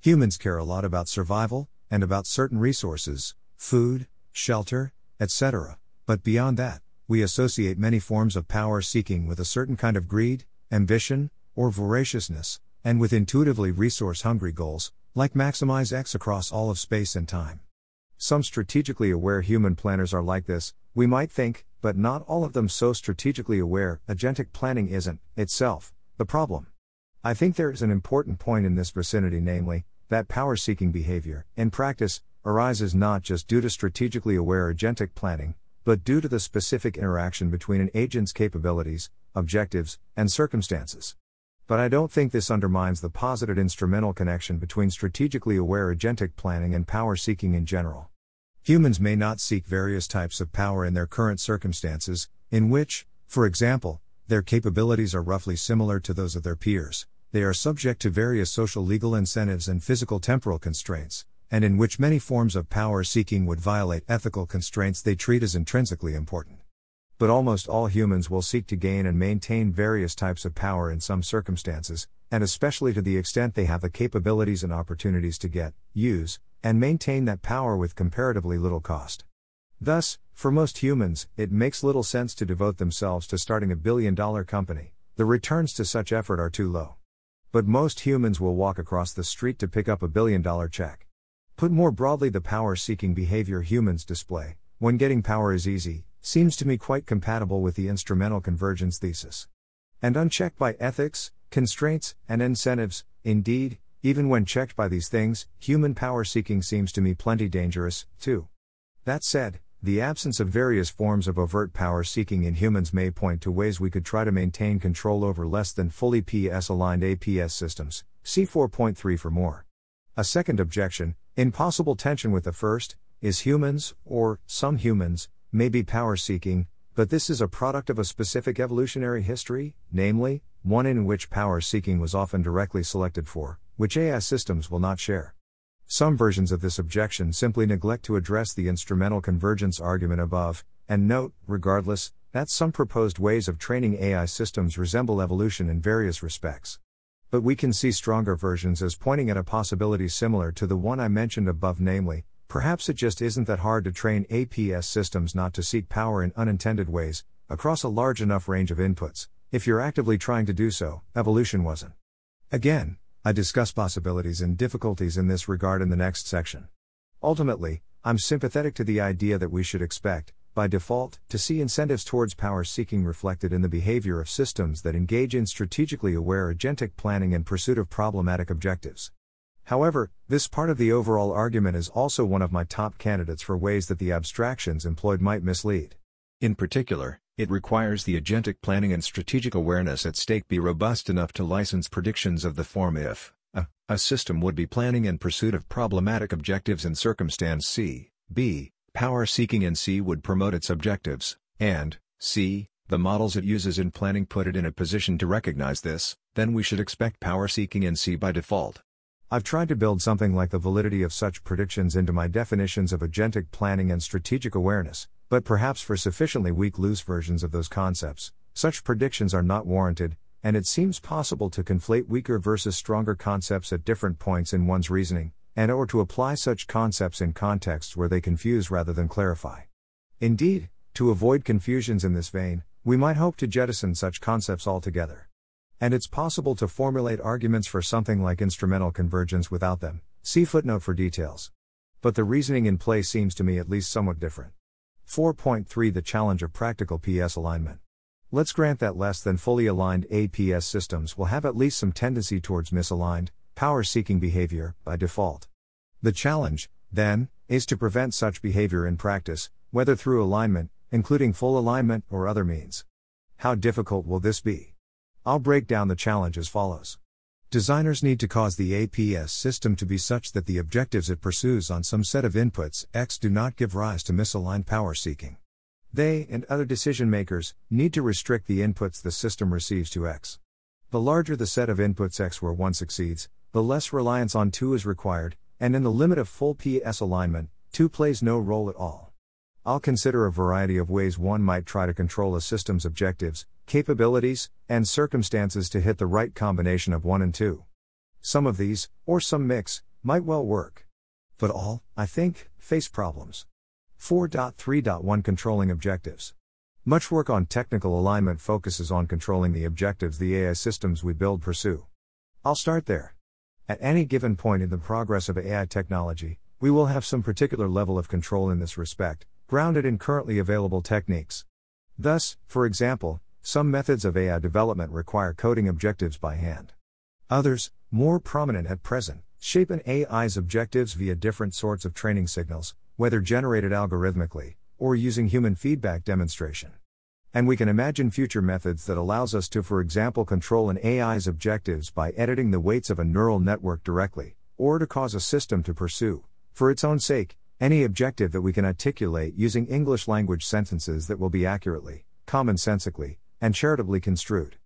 Humans care a lot about survival, and about certain resources food, shelter, etc. But beyond that, we associate many forms of power seeking with a certain kind of greed, ambition, or voraciousness, and with intuitively resource hungry goals, like maximize X across all of space and time. Some strategically aware human planners are like this, we might think, but not all of them so strategically aware. Agentic planning isn't, itself, the problem. I think there is an important point in this vicinity, namely, that power seeking behavior, in practice, arises not just due to strategically aware agentic planning, but due to the specific interaction between an agent's capabilities, objectives, and circumstances. But I don't think this undermines the posited instrumental connection between strategically aware agentic planning and power seeking in general. Humans may not seek various types of power in their current circumstances, in which, for example, their capabilities are roughly similar to those of their peers. They are subject to various social legal incentives and physical temporal constraints, and in which many forms of power seeking would violate ethical constraints they treat as intrinsically important. But almost all humans will seek to gain and maintain various types of power in some circumstances, and especially to the extent they have the capabilities and opportunities to get, use, and maintain that power with comparatively little cost. Thus, for most humans, it makes little sense to devote themselves to starting a billion dollar company, the returns to such effort are too low. But most humans will walk across the street to pick up a billion dollar check. Put more broadly, the power seeking behavior humans display, when getting power is easy, seems to me quite compatible with the instrumental convergence thesis. And unchecked by ethics, constraints, and incentives, indeed, even when checked by these things, human power seeking seems to me plenty dangerous, too. That said, the absence of various forms of overt power seeking in humans may point to ways we could try to maintain control over less than fully PS aligned APS systems. See 4.3 for more. A second objection, in possible tension with the first, is humans, or some humans, may be power seeking, but this is a product of a specific evolutionary history, namely, one in which power seeking was often directly selected for, which AI systems will not share. Some versions of this objection simply neglect to address the instrumental convergence argument above, and note, regardless, that some proposed ways of training AI systems resemble evolution in various respects. But we can see stronger versions as pointing at a possibility similar to the one I mentioned above, namely, perhaps it just isn't that hard to train APS systems not to seek power in unintended ways, across a large enough range of inputs. If you're actively trying to do so, evolution wasn't. Again, I discuss possibilities and difficulties in this regard in the next section. Ultimately, I'm sympathetic to the idea that we should expect, by default, to see incentives towards power seeking reflected in the behavior of systems that engage in strategically aware agentic planning and pursuit of problematic objectives. However, this part of the overall argument is also one of my top candidates for ways that the abstractions employed might mislead. In particular, it requires the agentic planning and strategic awareness at stake be robust enough to license predictions of the form if a, a system would be planning in pursuit of problematic objectives in circumstance C, b, power seeking in C would promote its objectives, and c, the models it uses in planning put it in a position to recognize this, then we should expect power seeking in C by default. I've tried to build something like the validity of such predictions into my definitions of agentic planning and strategic awareness, but perhaps for sufficiently weak loose versions of those concepts, such predictions are not warranted, and it seems possible to conflate weaker versus stronger concepts at different points in one's reasoning, and or to apply such concepts in contexts where they confuse rather than clarify. Indeed, to avoid confusions in this vein, we might hope to jettison such concepts altogether. And it's possible to formulate arguments for something like instrumental convergence without them, see footnote for details. But the reasoning in play seems to me at least somewhat different. 4.3 The challenge of practical PS alignment. Let's grant that less than fully aligned APS systems will have at least some tendency towards misaligned, power seeking behavior, by default. The challenge, then, is to prevent such behavior in practice, whether through alignment, including full alignment, or other means. How difficult will this be? I'll break down the challenge as follows. Designers need to cause the APS system to be such that the objectives it pursues on some set of inputs X do not give rise to misaligned power seeking. They, and other decision makers, need to restrict the inputs the system receives to X. The larger the set of inputs X where 1 succeeds, the less reliance on 2 is required, and in the limit of full PS alignment, 2 plays no role at all. I'll consider a variety of ways one might try to control a system's objectives, capabilities, and circumstances to hit the right combination of 1 and 2. Some of these, or some mix, might well work. But all, I think, face problems. 4.3.1 Controlling Objectives. Much work on technical alignment focuses on controlling the objectives the AI systems we build pursue. I'll start there. At any given point in the progress of AI technology, we will have some particular level of control in this respect, grounded in currently available techniques. Thus, for example, some methods of AI development require coding objectives by hand. Others, more prominent at present, shape an AI's objectives via different sorts of training signals, whether generated algorithmically or using human feedback demonstration. And we can imagine future methods that allows us to for example control an AI's objectives by editing the weights of a neural network directly or to cause a system to pursue for its own sake any objective that we can articulate using English language sentences that will be accurately, commonsensically, and charitably construed.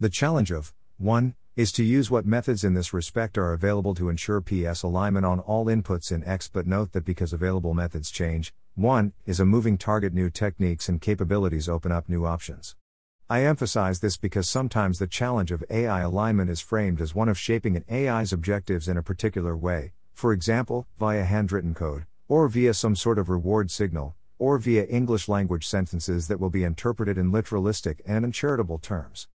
The challenge of 1 is to use what methods in this respect are available to ensure PS alignment on all inputs in X, but note that because available methods change, 1 is a moving target, new techniques and capabilities open up new options. I emphasize this because sometimes the challenge of AI alignment is framed as one of shaping an AI's objectives in a particular way, for example, via handwritten code, or via some sort of reward signal, or via English language sentences that will be interpreted in literalistic and uncharitable terms.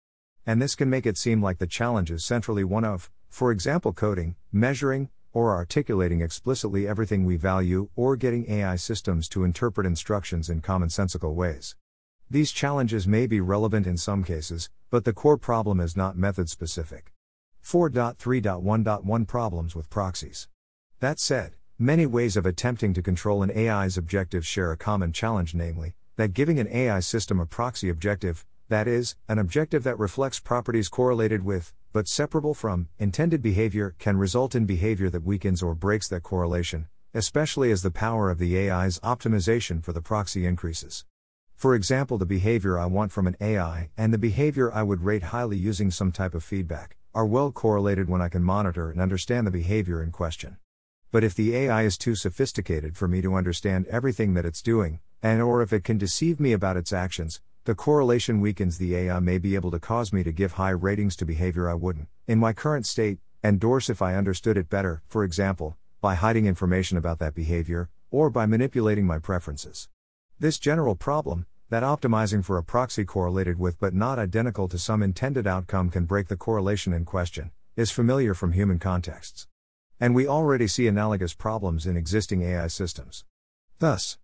And this can make it seem like the challenge is centrally one of, for example, coding, measuring, or articulating explicitly everything we value, or getting AI systems to interpret instructions in commonsensical ways. These challenges may be relevant in some cases, but the core problem is not method specific. 4.3.1.1 Problems with proxies. That said, Many ways of attempting to control an AI's objectives share a common challenge, namely, that giving an AI system a proxy objective, that is, an objective that reflects properties correlated with, but separable from, intended behavior, can result in behavior that weakens or breaks that correlation, especially as the power of the AI's optimization for the proxy increases. For example, the behavior I want from an AI and the behavior I would rate highly using some type of feedback are well correlated when I can monitor and understand the behavior in question. But if the AI is too sophisticated for me to understand everything that it's doing, and or if it can deceive me about its actions, the correlation weakens the AI may be able to cause me to give high ratings to behavior I wouldn't, in my current state, endorse if I understood it better, for example, by hiding information about that behavior, or by manipulating my preferences. This general problem, that optimizing for a proxy correlated with but not identical to some intended outcome can break the correlation in question, is familiar from human contexts. And we already see analogous problems in existing AI systems. Thus,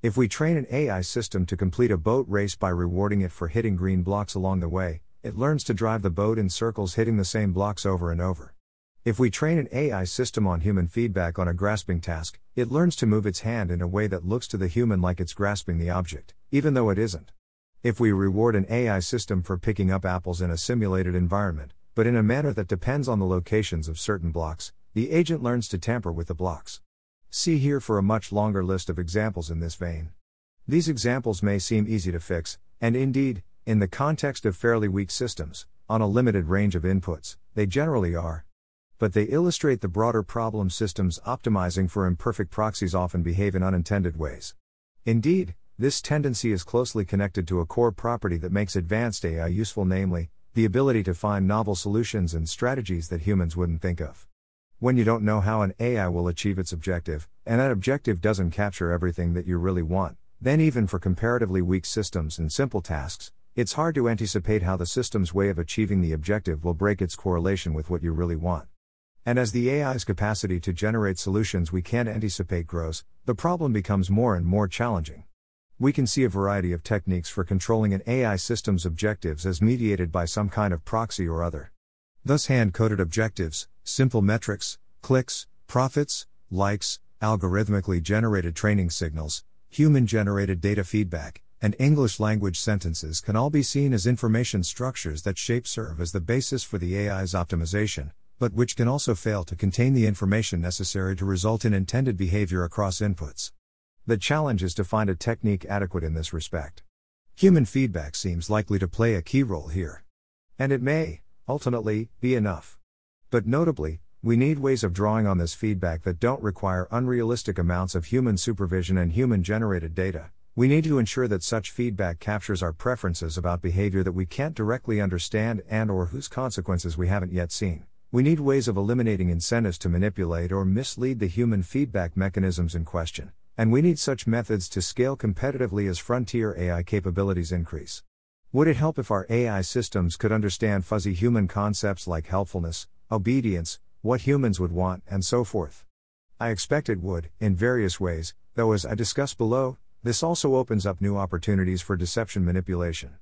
if we train an AI system to complete a boat race by rewarding it for hitting green blocks along the way, it learns to drive the boat in circles hitting the same blocks over and over. If we train an AI system on human feedback on a grasping task, it learns to move its hand in a way that looks to the human like it's grasping the object, even though it isn't. If we reward an AI system for picking up apples in a simulated environment, but in a manner that depends on the locations of certain blocks, the agent learns to tamper with the blocks. See here for a much longer list of examples in this vein. These examples may seem easy to fix, and indeed, in the context of fairly weak systems, on a limited range of inputs, they generally are but they illustrate the broader problem systems optimizing for imperfect proxies often behave in unintended ways. Indeed, this tendency is closely connected to a core property that makes advanced AI useful, namely, the ability to find novel solutions and strategies that humans wouldn't think of. When you don't know how an AI will achieve its objective, and that objective doesn't capture everything that you really want, then even for comparatively weak systems and simple tasks, it's hard to anticipate how the system's way of achieving the objective will break its correlation with what you really want. And as the AI's capacity to generate solutions we can't anticipate grows, the problem becomes more and more challenging. We can see a variety of techniques for controlling an AI system's objectives as mediated by some kind of proxy or other. Thus, hand coded objectives, simple metrics, clicks, profits, likes, algorithmically generated training signals, human generated data feedback, and English language sentences can all be seen as information structures that shape serve as the basis for the AI's optimization, but which can also fail to contain the information necessary to result in intended behavior across inputs. The challenge is to find a technique adequate in this respect. Human feedback seems likely to play a key role here. And it may, ultimately, be enough. But notably, we need ways of drawing on this feedback that don't require unrealistic amounts of human supervision and human generated data. We need to ensure that such feedback captures our preferences about behavior that we can't directly understand and or whose consequences we haven't yet seen. We need ways of eliminating incentives to manipulate or mislead the human feedback mechanisms in question, and we need such methods to scale competitively as frontier AI capabilities increase. Would it help if our AI systems could understand fuzzy human concepts like helpfulness, obedience, what humans would want, and so forth? I expect it would, in various ways, though, as I discuss below, this also opens up new opportunities for deception manipulation.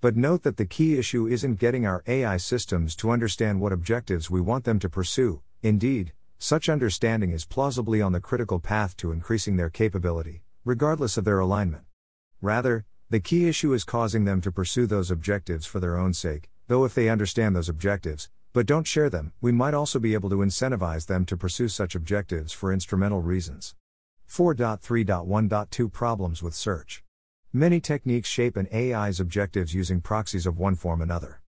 But note that the key issue isn't getting our AI systems to understand what objectives we want them to pursue, indeed, such understanding is plausibly on the critical path to increasing their capability, regardless of their alignment. Rather, the key issue is causing them to pursue those objectives for their own sake, though if they understand those objectives, but don't share them, we might also be able to incentivize them to pursue such objectives for instrumental reasons. 4.3.1.2 Problems with Search Many techniques shape an AI's objectives using proxies of one form another.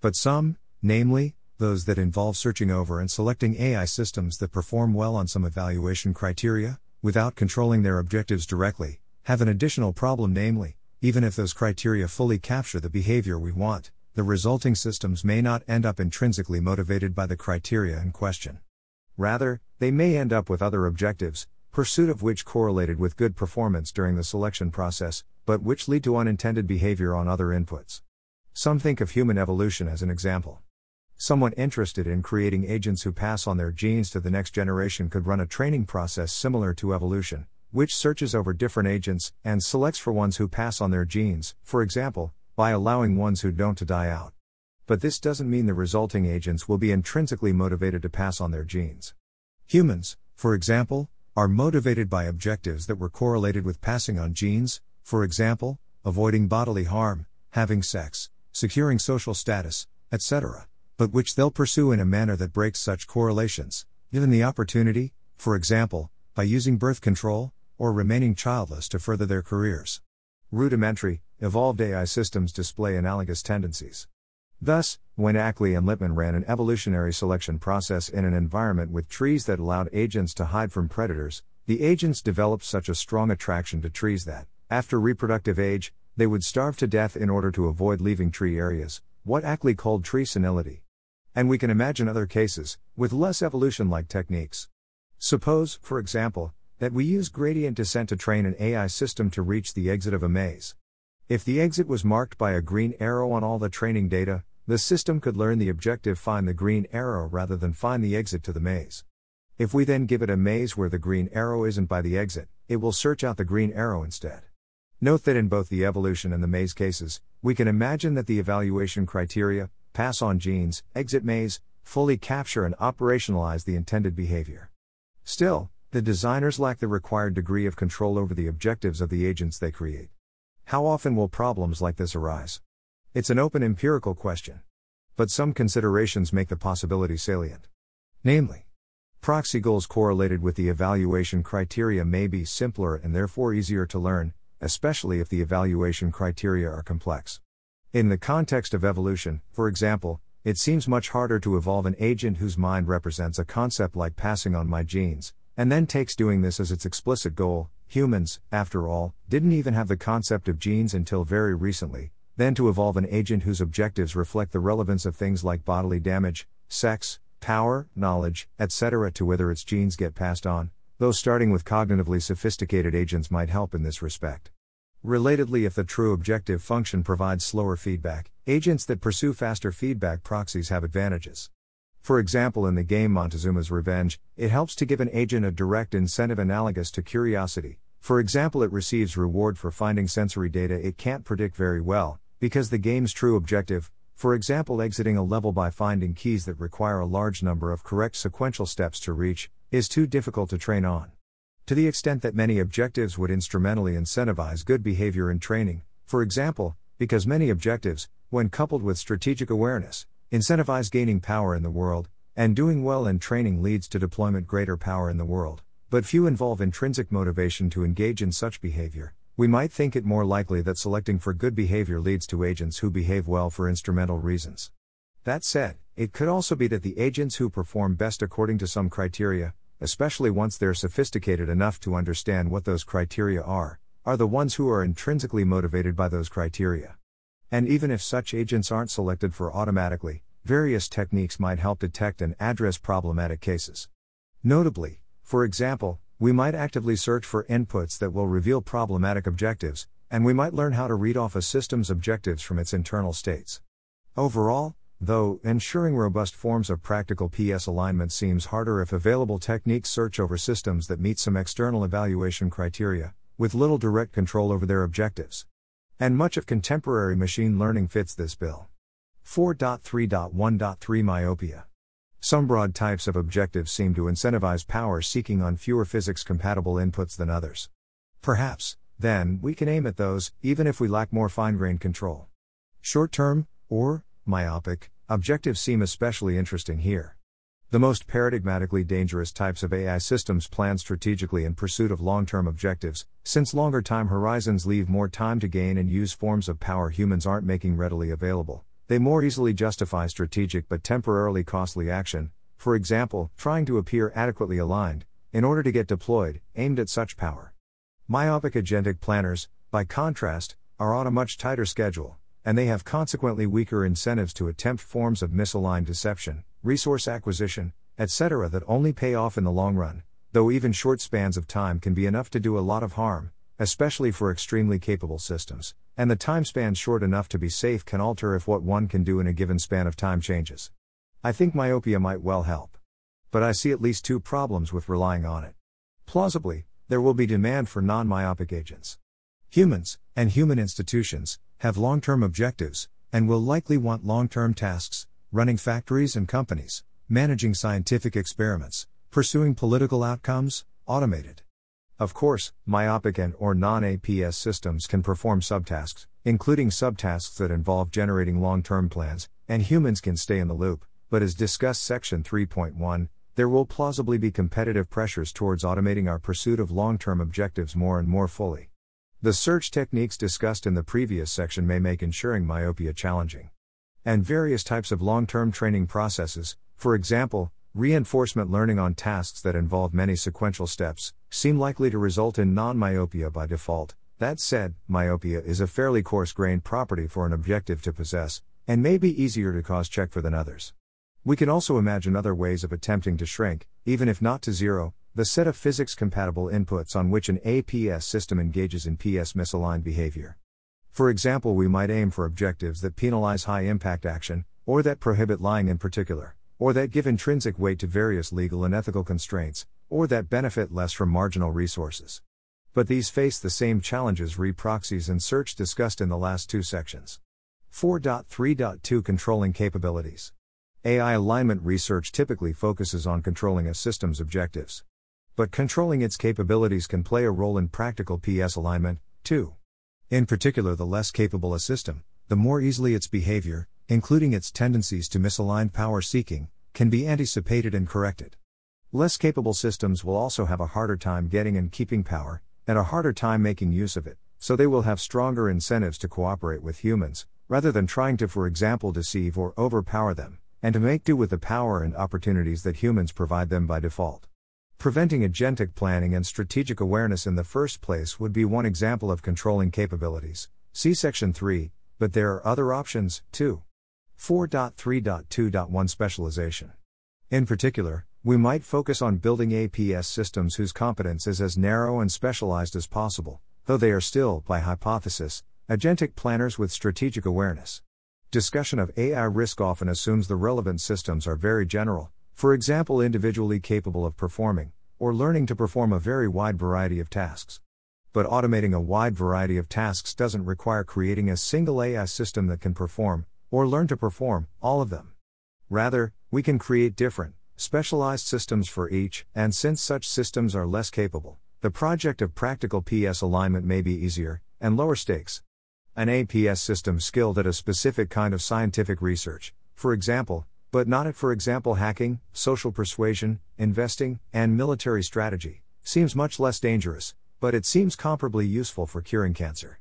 But some, namely, those that involve searching over and selecting AI systems that perform well on some evaluation criteria, without controlling their objectives directly, have an additional problem namely, even if those criteria fully capture the behavior we want, the resulting systems may not end up intrinsically motivated by the criteria in question. Rather, they may end up with other objectives, pursuit of which correlated with good performance during the selection process, but which lead to unintended behavior on other inputs. Some think of human evolution as an example. Someone interested in creating agents who pass on their genes to the next generation could run a training process similar to evolution, which searches over different agents and selects for ones who pass on their genes, for example, by allowing ones who don't to die out. But this doesn't mean the resulting agents will be intrinsically motivated to pass on their genes. Humans, for example, are motivated by objectives that were correlated with passing on genes, for example, avoiding bodily harm, having sex, securing social status, etc., but which they'll pursue in a manner that breaks such correlations, given the opportunity, for example, by using birth control, or remaining childless to further their careers. Rudimentary, evolved AI systems display analogous tendencies. Thus, when Ackley and Littman ran an evolutionary selection process in an environment with trees that allowed agents to hide from predators, the agents developed such a strong attraction to trees that, after reproductive age, they would starve to death in order to avoid leaving tree areas, what Ackley called tree senility. And we can imagine other cases, with less evolution like techniques. Suppose, for example, that we use gradient descent to train an AI system to reach the exit of a maze. If the exit was marked by a green arrow on all the training data, the system could learn the objective find the green arrow rather than find the exit to the maze. If we then give it a maze where the green arrow isn't by the exit, it will search out the green arrow instead. Note that in both the evolution and the maze cases, we can imagine that the evaluation criteria, pass on genes, exit maze, fully capture and operationalize the intended behavior. Still, the designers lack the required degree of control over the objectives of the agents they create. How often will problems like this arise? It's an open empirical question. But some considerations make the possibility salient. Namely, proxy goals correlated with the evaluation criteria may be simpler and therefore easier to learn, especially if the evaluation criteria are complex. In the context of evolution, for example, it seems much harder to evolve an agent whose mind represents a concept like passing on my genes, and then takes doing this as its explicit goal. Humans, after all, didn't even have the concept of genes until very recently, then to evolve an agent whose objectives reflect the relevance of things like bodily damage, sex, power, knowledge, etc., to whether its genes get passed on, though starting with cognitively sophisticated agents might help in this respect. Relatedly, if the true objective function provides slower feedback, agents that pursue faster feedback proxies have advantages. For example, in the game Montezuma's Revenge, it helps to give an agent a direct incentive analogous to curiosity. For example, it receives reward for finding sensory data it can't predict very well, because the game's true objective, for example, exiting a level by finding keys that require a large number of correct sequential steps to reach, is too difficult to train on. To the extent that many objectives would instrumentally incentivize good behavior in training, for example, because many objectives, when coupled with strategic awareness, incentivize gaining power in the world, and doing well in training leads to deployment greater power in the world, but few involve intrinsic motivation to engage in such behavior, we might think it more likely that selecting for good behavior leads to agents who behave well for instrumental reasons. That said, it could also be that the agents who perform best according to some criteria, especially once they're sophisticated enough to understand what those criteria are, are the ones who are intrinsically motivated by those criteria. And even if such agents aren't selected for automatically, various techniques might help detect and address problematic cases. Notably, for example, we might actively search for inputs that will reveal problematic objectives, and we might learn how to read off a system's objectives from its internal states. Overall, Though, ensuring robust forms of practical PS alignment seems harder if available techniques search over systems that meet some external evaluation criteria, with little direct control over their objectives. And much of contemporary machine learning fits this bill. 4.3.1.3 Myopia. Some broad types of objectives seem to incentivize power seeking on fewer physics compatible inputs than others. Perhaps, then, we can aim at those, even if we lack more fine grained control. Short term, or, myopic, Objectives seem especially interesting here. The most paradigmatically dangerous types of AI systems plan strategically in pursuit of long term objectives, since longer time horizons leave more time to gain and use forms of power humans aren't making readily available. They more easily justify strategic but temporarily costly action, for example, trying to appear adequately aligned, in order to get deployed, aimed at such power. Myopic agentic planners, by contrast, are on a much tighter schedule and they have consequently weaker incentives to attempt forms of misaligned deception, resource acquisition, etc., that only pay off in the long run, though even short spans of time can be enough to do a lot of harm, especially for extremely capable systems, and the time span short enough to be safe can alter if what one can do in a given span of time changes. I think myopia might well help. But I see at least two problems with relying on it. Plausibly, there will be demand for non myopic agents. Humans, and human institutions, have long term objectives, and will likely want long term tasks, running factories and companies, managing scientific experiments, pursuing political outcomes, automated. Of course, myopic and or non-APS systems can perform subtasks, including subtasks that involve generating long-term plans, and humans can stay in the loop, but as discussed section 3.1, there will plausibly be competitive pressures towards automating our pursuit of long-term objectives more and more fully. The search techniques discussed in the previous section may make ensuring myopia challenging. And various types of long term training processes, for example, reinforcement learning on tasks that involve many sequential steps, seem likely to result in non myopia by default. That said, myopia is a fairly coarse grained property for an objective to possess, and may be easier to cause check for than others. We can also imagine other ways of attempting to shrink, even if not to zero, the set of physics compatible inputs on which an APS system engages in PS misaligned behavior. For example, we might aim for objectives that penalize high impact action, or that prohibit lying in particular, or that give intrinsic weight to various legal and ethical constraints, or that benefit less from marginal resources. But these face the same challenges re proxies and search discussed in the last two sections. 4.3.2 Controlling Capabilities AI alignment research typically focuses on controlling a system's objectives. But controlling its capabilities can play a role in practical PS alignment, too. In particular, the less capable a system, the more easily its behavior, including its tendencies to misalign power seeking, can be anticipated and corrected. Less capable systems will also have a harder time getting and keeping power, and a harder time making use of it, so they will have stronger incentives to cooperate with humans, rather than trying to, for example, deceive or overpower them, and to make do with the power and opportunities that humans provide them by default. Preventing agentic planning and strategic awareness in the first place would be one example of controlling capabilities. See Section 3, but there are other options, too. 4.3.2.1 Specialization. In particular, we might focus on building APS systems whose competence is as narrow and specialized as possible, though they are still, by hypothesis, agentic planners with strategic awareness. Discussion of AI risk often assumes the relevant systems are very general, for example, individually capable of performing, or learning to perform a very wide variety of tasks. But automating a wide variety of tasks doesn't require creating a single AI system that can perform, or learn to perform, all of them. Rather, we can create different, specialized systems for each, and since such systems are less capable, the project of practical PS alignment may be easier, and lower stakes. An APS system skilled at a specific kind of scientific research, for example, but not at, for example, hacking, social persuasion, investing, and military strategy, seems much less dangerous, but it seems comparably useful for curing cancer.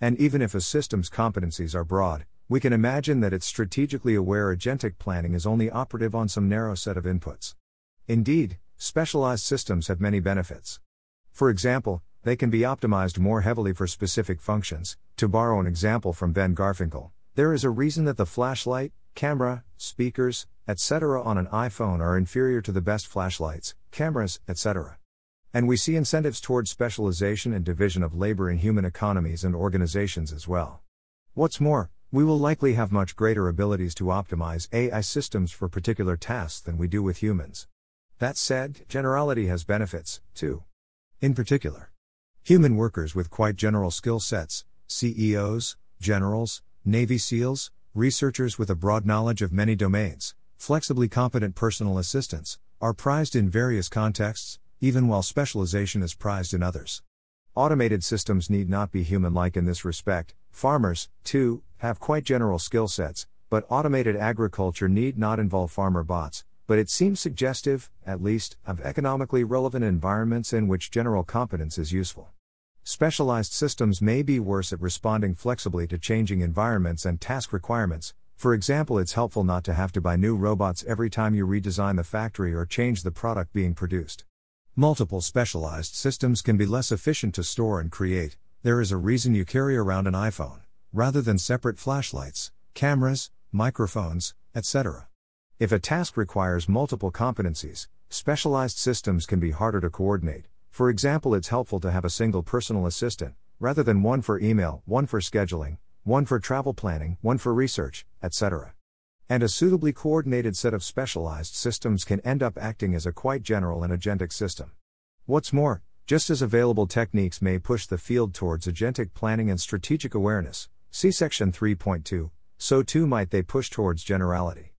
And even if a system's competencies are broad, we can imagine that its strategically aware agentic planning is only operative on some narrow set of inputs. Indeed, specialized systems have many benefits. For example, they can be optimized more heavily for specific functions. To borrow an example from Ben Garfinkel, there is a reason that the flashlight, camera, speakers, etc. on an iPhone are inferior to the best flashlights, cameras, etc. And we see incentives towards specialization and division of labor in human economies and organizations as well. What's more, we will likely have much greater abilities to optimize AI systems for particular tasks than we do with humans. That said, generality has benefits, too. In particular, human workers with quite general skill sets, CEOs, generals, Navy SEALs, researchers with a broad knowledge of many domains, flexibly competent personal assistants, are prized in various contexts, even while specialization is prized in others. Automated systems need not be human like in this respect. Farmers, too, have quite general skill sets, but automated agriculture need not involve farmer bots, but it seems suggestive, at least, of economically relevant environments in which general competence is useful. Specialized systems may be worse at responding flexibly to changing environments and task requirements. For example, it's helpful not to have to buy new robots every time you redesign the factory or change the product being produced. Multiple specialized systems can be less efficient to store and create. There is a reason you carry around an iPhone, rather than separate flashlights, cameras, microphones, etc. If a task requires multiple competencies, specialized systems can be harder to coordinate, for example, it's helpful to have a single personal assistant, rather than one for email, one for scheduling, one for travel planning, one for research, etc. And a suitably coordinated set of specialized systems can end up acting as a quite general and agentic system. What's more, just as available techniques may push the field towards agentic planning and strategic awareness, see section 3.2, so too might they push towards generality.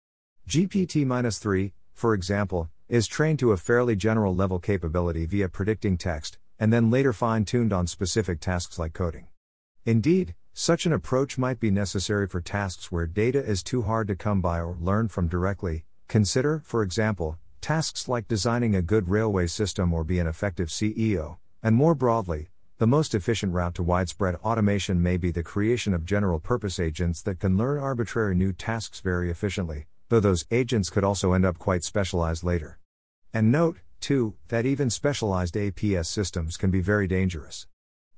GPT 3, for example, is trained to a fairly general level capability via predicting text, and then later fine tuned on specific tasks like coding. Indeed, such an approach might be necessary for tasks where data is too hard to come by or learn from directly. Consider, for example, tasks like designing a good railway system or be an effective CEO, and more broadly, the most efficient route to widespread automation may be the creation of general purpose agents that can learn arbitrary new tasks very efficiently, though those agents could also end up quite specialized later. And note, too, that even specialized APS systems can be very dangerous.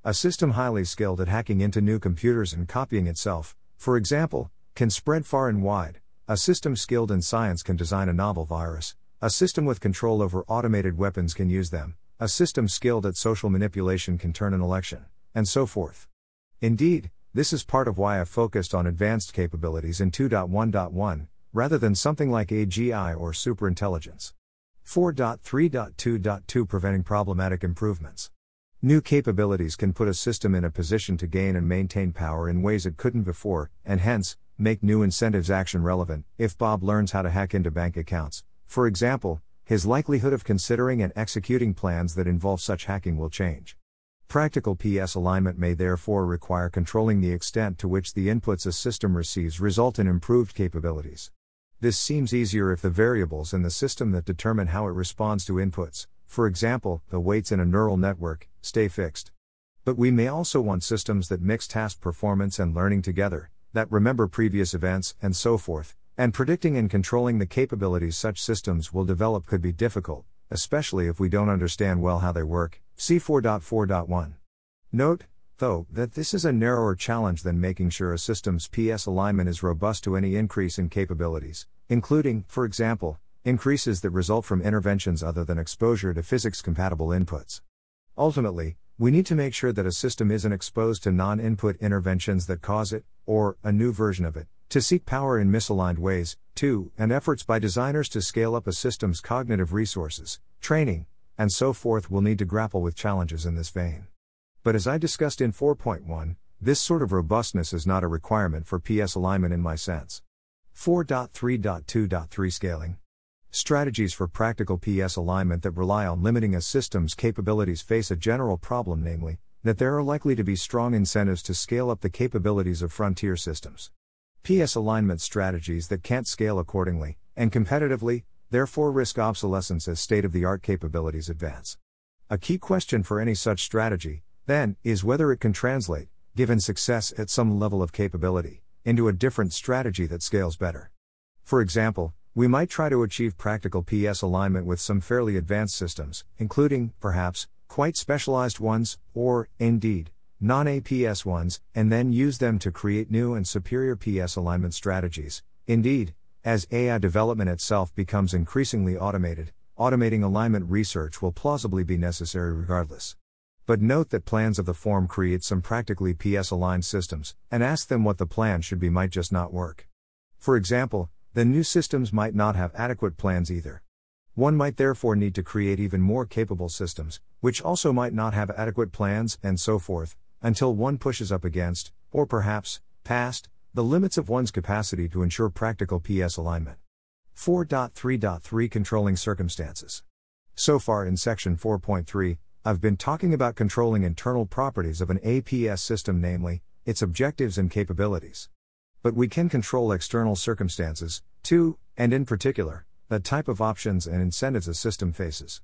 A system highly skilled at hacking into new computers and copying itself, for example, can spread far and wide. A system skilled in science can design a novel virus. A system with control over automated weapons can use them. A system skilled at social manipulation can turn an election, and so forth. Indeed, this is part of why I focused on advanced capabilities in 2.1.1, rather than something like AGI or superintelligence. 4.3.2.2 Preventing problematic improvements. New capabilities can put a system in a position to gain and maintain power in ways it couldn't before, and hence, make new incentives action relevant. If Bob learns how to hack into bank accounts, for example, his likelihood of considering and executing plans that involve such hacking will change. Practical PS alignment may therefore require controlling the extent to which the inputs a system receives result in improved capabilities. This seems easier if the variables in the system that determine how it responds to inputs, for example, the weights in a neural network, stay fixed. But we may also want systems that mix task performance and learning together, that remember previous events, and so forth, and predicting and controlling the capabilities such systems will develop could be difficult, especially if we don't understand well how they work. See 4.4.1. Note, though, that this is a narrower challenge than making sure a system's PS alignment is robust to any increase in capabilities, including, for example, increases that result from interventions other than exposure to physics compatible inputs. Ultimately, we need to make sure that a system isn't exposed to non input interventions that cause it, or a new version of it, to seek power in misaligned ways, too, and efforts by designers to scale up a system's cognitive resources, training, and so forth will need to grapple with challenges in this vein. But as I discussed in 4.1, this sort of robustness is not a requirement for PS alignment in my sense. 4.3.2.3 Scaling Strategies for practical PS alignment that rely on limiting a system's capabilities face a general problem, namely, that there are likely to be strong incentives to scale up the capabilities of frontier systems. PS alignment strategies that can't scale accordingly, and competitively, therefore risk obsolescence as state of the art capabilities advance. A key question for any such strategy, then, is whether it can translate, given success at some level of capability, into a different strategy that scales better. For example, we might try to achieve practical PS alignment with some fairly advanced systems, including, perhaps, quite specialized ones, or, indeed, non APS ones, and then use them to create new and superior PS alignment strategies. Indeed, as AI development itself becomes increasingly automated, automating alignment research will plausibly be necessary regardless. But note that plans of the form create some practically PS aligned systems, and ask them what the plan should be might just not work. For example, the new systems might not have adequate plans either. One might therefore need to create even more capable systems, which also might not have adequate plans, and so forth, until one pushes up against, or perhaps, past, the limits of one's capacity to ensure practical PS alignment. 4.3.3 Controlling Circumstances. So far in section 4.3, I've been talking about controlling internal properties of an APS system, namely, its objectives and capabilities. But we can control external circumstances, too, and in particular, the type of options and incentives a system faces.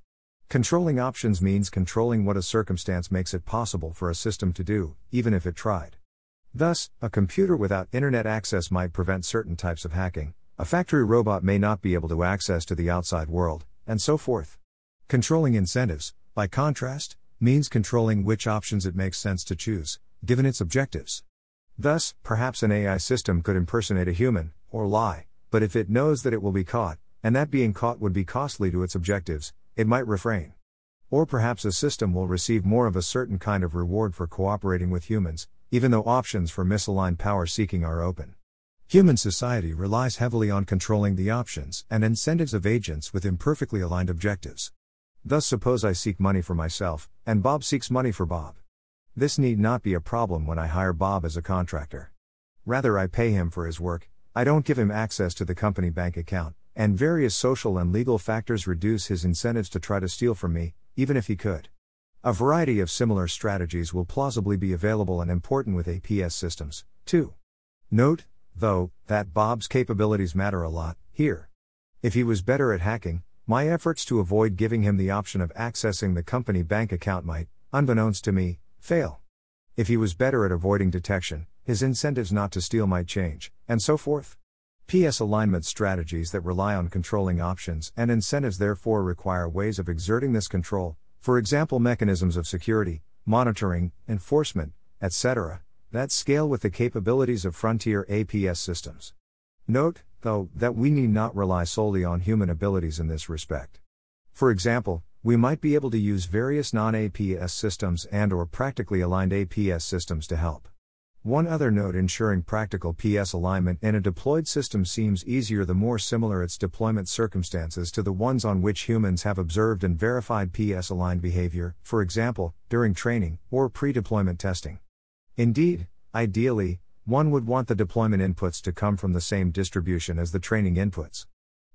Controlling options means controlling what a circumstance makes it possible for a system to do, even if it tried. Thus, a computer without internet access might prevent certain types of hacking, a factory robot may not be able to access to the outside world, and so forth. Controlling incentives, by contrast, means controlling which options it makes sense to choose, given its objectives. Thus, perhaps an AI system could impersonate a human, or lie, but if it knows that it will be caught, and that being caught would be costly to its objectives, it might refrain. Or perhaps a system will receive more of a certain kind of reward for cooperating with humans, even though options for misaligned power seeking are open. Human society relies heavily on controlling the options and incentives of agents with imperfectly aligned objectives. Thus, suppose I seek money for myself, and Bob seeks money for Bob. This need not be a problem when I hire Bob as a contractor. Rather, I pay him for his work, I don't give him access to the company bank account, and various social and legal factors reduce his incentives to try to steal from me, even if he could. A variety of similar strategies will plausibly be available and important with APS systems, too. Note, though, that Bob's capabilities matter a lot, here. If he was better at hacking, my efforts to avoid giving him the option of accessing the company bank account might, unbeknownst to me, fail. If he was better at avoiding detection, his incentives not to steal might change, and so forth. PS alignment strategies that rely on controlling options and incentives therefore require ways of exerting this control, for example, mechanisms of security, monitoring, enforcement, etc., that scale with the capabilities of frontier APS systems. Note, though, that we need not rely solely on human abilities in this respect. For example, we might be able to use various non-APS systems and or practically aligned APS systems to help. One other note ensuring practical PS alignment in a deployed system seems easier the more similar its deployment circumstances to the ones on which humans have observed and verified PS aligned behavior, for example, during training or pre deployment testing. Indeed, ideally, one would want the deployment inputs to come from the same distribution as the training inputs.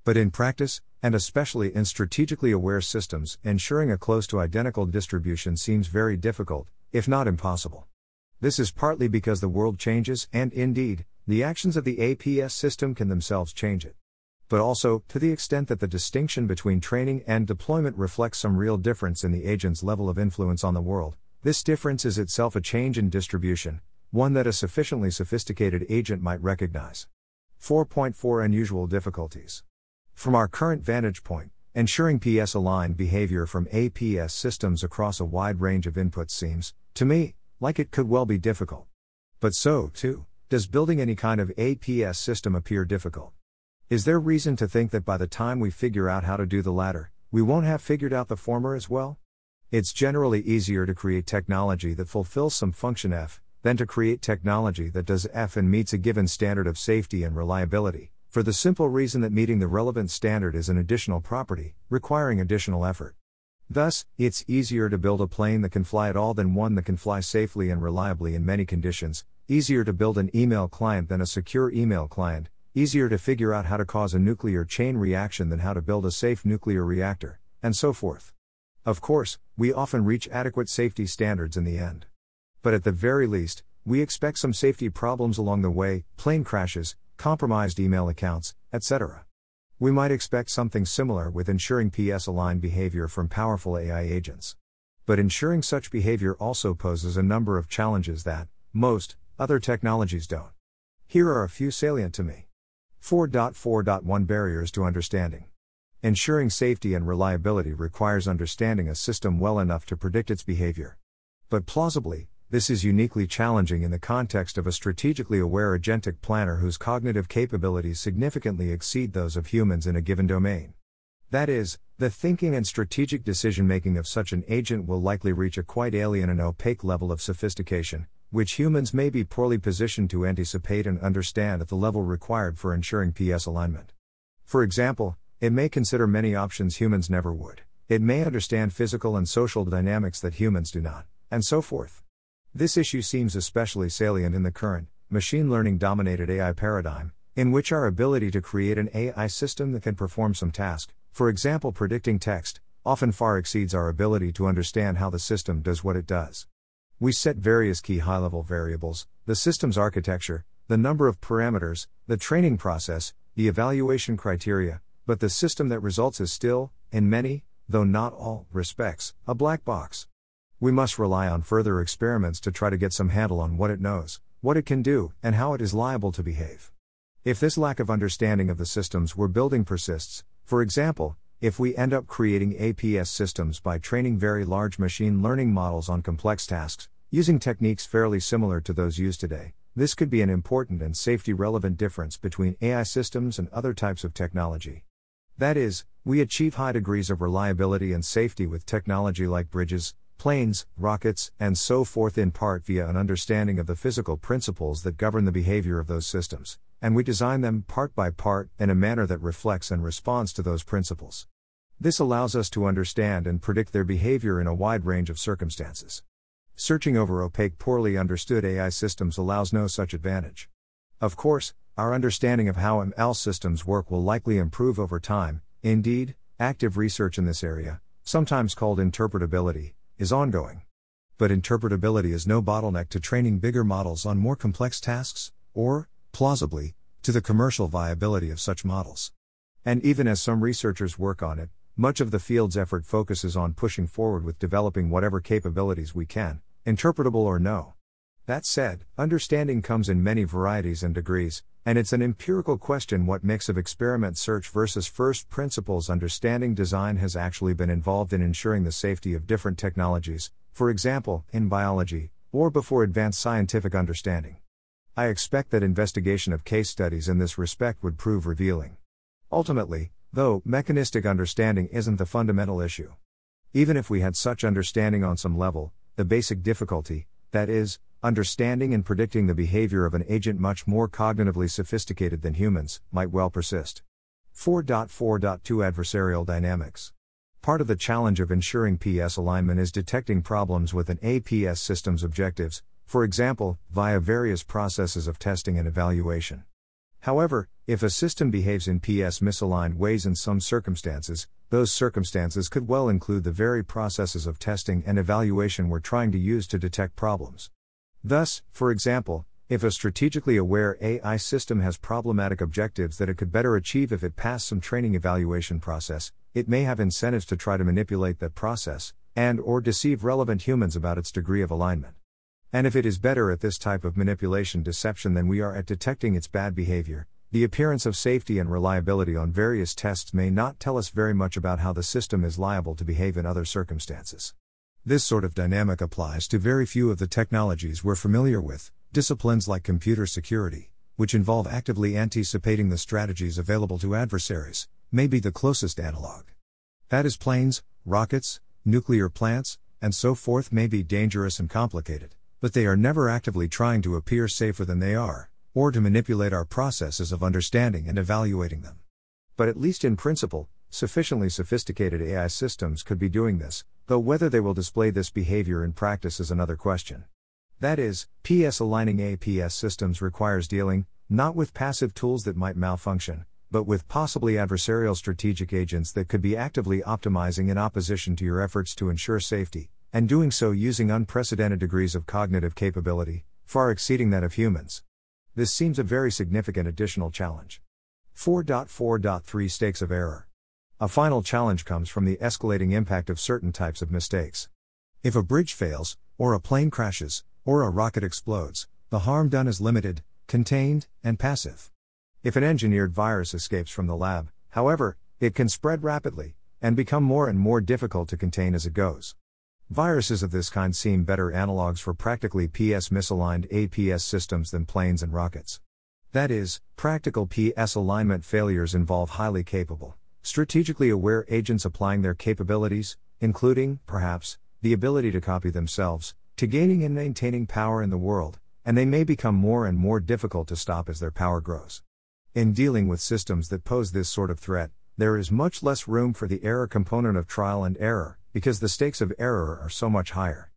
But in practice, and especially in strategically aware systems, ensuring a close to identical distribution seems very difficult, if not impossible. This is partly because the world changes, and indeed, the actions of the APS system can themselves change it. But also, to the extent that the distinction between training and deployment reflects some real difference in the agent's level of influence on the world, this difference is itself a change in distribution, one that a sufficiently sophisticated agent might recognize. 4.4 Unusual difficulties. From our current vantage point, ensuring PS aligned behavior from APS systems across a wide range of inputs seems, to me, like it could well be difficult. But so, too, does building any kind of APS system appear difficult. Is there reason to think that by the time we figure out how to do the latter, we won't have figured out the former as well? It's generally easier to create technology that fulfills some function F than to create technology that does F and meets a given standard of safety and reliability, for the simple reason that meeting the relevant standard is an additional property, requiring additional effort. Thus, it's easier to build a plane that can fly at all than one that can fly safely and reliably in many conditions, easier to build an email client than a secure email client, easier to figure out how to cause a nuclear chain reaction than how to build a safe nuclear reactor, and so forth. Of course, we often reach adequate safety standards in the end. But at the very least, we expect some safety problems along the way plane crashes, compromised email accounts, etc. We might expect something similar with ensuring PS aligned behavior from powerful AI agents. But ensuring such behavior also poses a number of challenges that, most, other technologies don't. Here are a few salient to me. 4.4.1 Barriers to Understanding. Ensuring safety and reliability requires understanding a system well enough to predict its behavior. But plausibly, this is uniquely challenging in the context of a strategically aware agentic planner whose cognitive capabilities significantly exceed those of humans in a given domain. That is, the thinking and strategic decision making of such an agent will likely reach a quite alien and opaque level of sophistication, which humans may be poorly positioned to anticipate and understand at the level required for ensuring PS alignment. For example, it may consider many options humans never would, it may understand physical and social dynamics that humans do not, and so forth. This issue seems especially salient in the current, machine learning dominated AI paradigm, in which our ability to create an AI system that can perform some task, for example predicting text, often far exceeds our ability to understand how the system does what it does. We set various key high level variables, the system's architecture, the number of parameters, the training process, the evaluation criteria, but the system that results is still, in many, though not all, respects, a black box. We must rely on further experiments to try to get some handle on what it knows, what it can do, and how it is liable to behave. If this lack of understanding of the systems we're building persists, for example, if we end up creating APS systems by training very large machine learning models on complex tasks, using techniques fairly similar to those used today, this could be an important and safety relevant difference between AI systems and other types of technology. That is, we achieve high degrees of reliability and safety with technology like bridges, planes, rockets, and so forth in part via an understanding of the physical principles that govern the behavior of those systems, and we design them part by part in a manner that reflects and responds to those principles. This allows us to understand and predict their behavior in a wide range of circumstances. Searching over opaque, poorly understood AI systems allows no such advantage. Of course, our understanding of how ML systems work will likely improve over time, indeed, active research in this area, sometimes called interpretability, is ongoing. But interpretability is no bottleneck to training bigger models on more complex tasks, or, plausibly, to the commercial viability of such models. And even as some researchers work on it, much of the field's effort focuses on pushing forward with developing whatever capabilities we can, interpretable or no. That said, understanding comes in many varieties and degrees, and it's an empirical question what mix of experiment search versus first principles understanding design has actually been involved in ensuring the safety of different technologies, for example, in biology, or before advanced scientific understanding. I expect that investigation of case studies in this respect would prove revealing. Ultimately, though, mechanistic understanding isn't the fundamental issue. Even if we had such understanding on some level, the basic difficulty, that is, understanding and predicting the behavior of an agent much more cognitively sophisticated than humans, might well persist. 4.4.2 Adversarial Dynamics Part of the challenge of ensuring PS alignment is detecting problems with an APS system's objectives, for example, via various processes of testing and evaluation. However, if a system behaves in PS misaligned ways in some circumstances, those circumstances could well include the very processes of testing and evaluation we're trying to use to detect problems. Thus, for example, if a strategically aware AI system has problematic objectives that it could better achieve if it passed some training evaluation process, it may have incentives to try to manipulate that process and or deceive relevant humans about its degree of alignment. And if it is better at this type of manipulation deception than we are at detecting its bad behavior, the appearance of safety and reliability on various tests may not tell us very much about how the system is liable to behave in other circumstances. This sort of dynamic applies to very few of the technologies we're familiar with, Disciplines like computer security, which involve actively anticipating the strategies available to adversaries, may be the closest analog. That is, planes, rockets, nuclear plants, and so forth may be dangerous and complicated, but they are never actively trying to appear safer than they are, or to manipulate our processes of understanding and evaluating them. But at least in principle, sufficiently sophisticated AI systems could be doing this, though whether they will display this behavior in practice is another question. That is, PS aligning APS systems requires dealing, not with passive tools that might malfunction, but with possibly adversarial strategic agents that could be actively optimizing in opposition to your efforts to ensure safety, and doing so using unprecedented degrees of cognitive capability, far exceeding that of humans. This seems a very significant additional challenge. 4.4.3 Stakes of Error. A final challenge comes from the escalating impact of certain types of mistakes. If a bridge fails, or a plane crashes, or a rocket explodes, the harm done is limited, contained, and passive. If an engineered virus escapes from the lab, however, it can spread rapidly, and become more and more difficult to contain as it goes. Viruses of this kind seem better analogs for practically PS misaligned APS systems than planes and rockets. That is, practical PS alignment failures involve highly capable, strategically aware agents applying their capabilities, including, perhaps, the ability to copy themselves, to gaining and maintaining power in the world, and they may become more and more difficult to stop as their power grows. In dealing with systems that pose this sort of threat, there is much less room for the error component of trial and error, because the stakes of error are so much higher.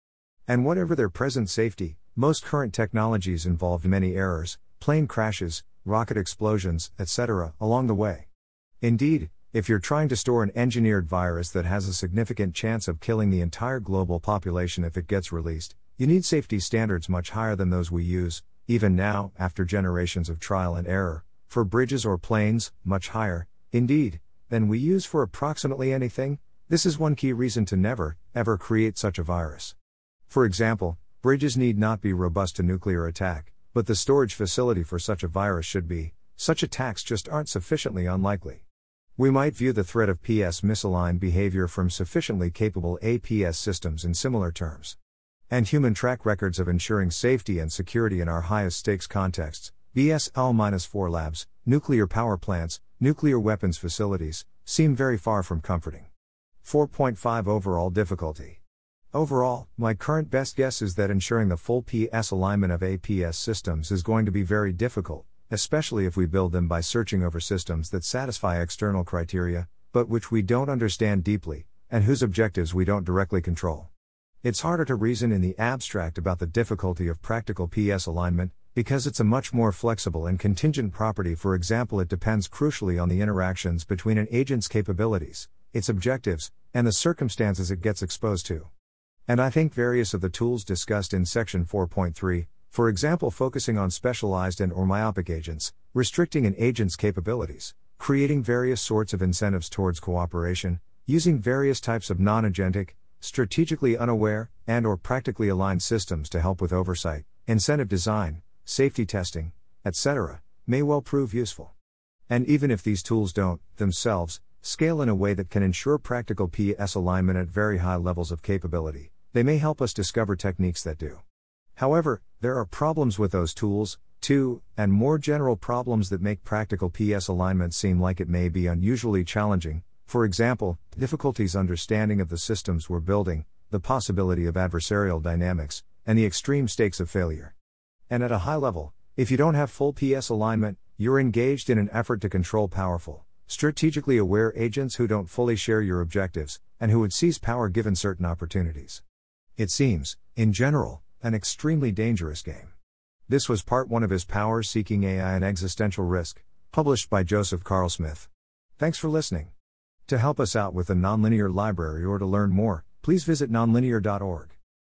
And whatever their present safety, most current technologies involve many errors, plane crashes, rocket explosions, etc., along the way. Indeed, if you're trying to store an engineered virus that has a significant chance of killing the entire global population if it gets released, you need safety standards much higher than those we use, even now, after generations of trial and error, for bridges or planes, much higher, indeed, than we use for approximately anything. This is one key reason to never, ever create such a virus. For example, bridges need not be robust to nuclear attack, but the storage facility for such a virus should be, such attacks just aren't sufficiently unlikely. We might view the threat of PS misaligned behavior from sufficiently capable APS systems in similar terms. And human track records of ensuring safety and security in our highest stakes contexts, BSL 4 labs, nuclear power plants, nuclear weapons facilities, seem very far from comforting. 4.5 Overall difficulty. Overall, my current best guess is that ensuring the full PS alignment of APS systems is going to be very difficult, especially if we build them by searching over systems that satisfy external criteria, but which we don't understand deeply, and whose objectives we don't directly control. It's harder to reason in the abstract about the difficulty of practical PS alignment, because it's a much more flexible and contingent property. For example, it depends crucially on the interactions between an agent's capabilities, its objectives, and the circumstances it gets exposed to. And I think various of the tools discussed in section 4.3, for example focusing on specialized and or myopic agents, restricting an agent's capabilities, creating various sorts of incentives towards cooperation, using various types of non-agentic, strategically unaware, and or practically aligned systems to help with oversight, incentive design, safety testing, etc., may well prove useful. And even if these tools don't, themselves, scale in a way that can ensure practical PS alignment at very high levels of capability, they may help us discover techniques that do. However, there are problems with those tools, too, and more general problems that make practical PS alignment seem like it may be unusually challenging. For example, difficulties understanding of the systems we're building, the possibility of adversarial dynamics, and the extreme stakes of failure. And at a high level, if you don't have full PS alignment, you're engaged in an effort to control powerful, strategically aware agents who don't fully share your objectives, and who would seize power given certain opportunities. It seems, in general, an extremely dangerous game. This was part one of his Power Seeking AI and Existential Risk, published by Joseph Carlsmith. Thanks for listening. To help us out with the Nonlinear Library or to learn more, please visit nonlinear.org.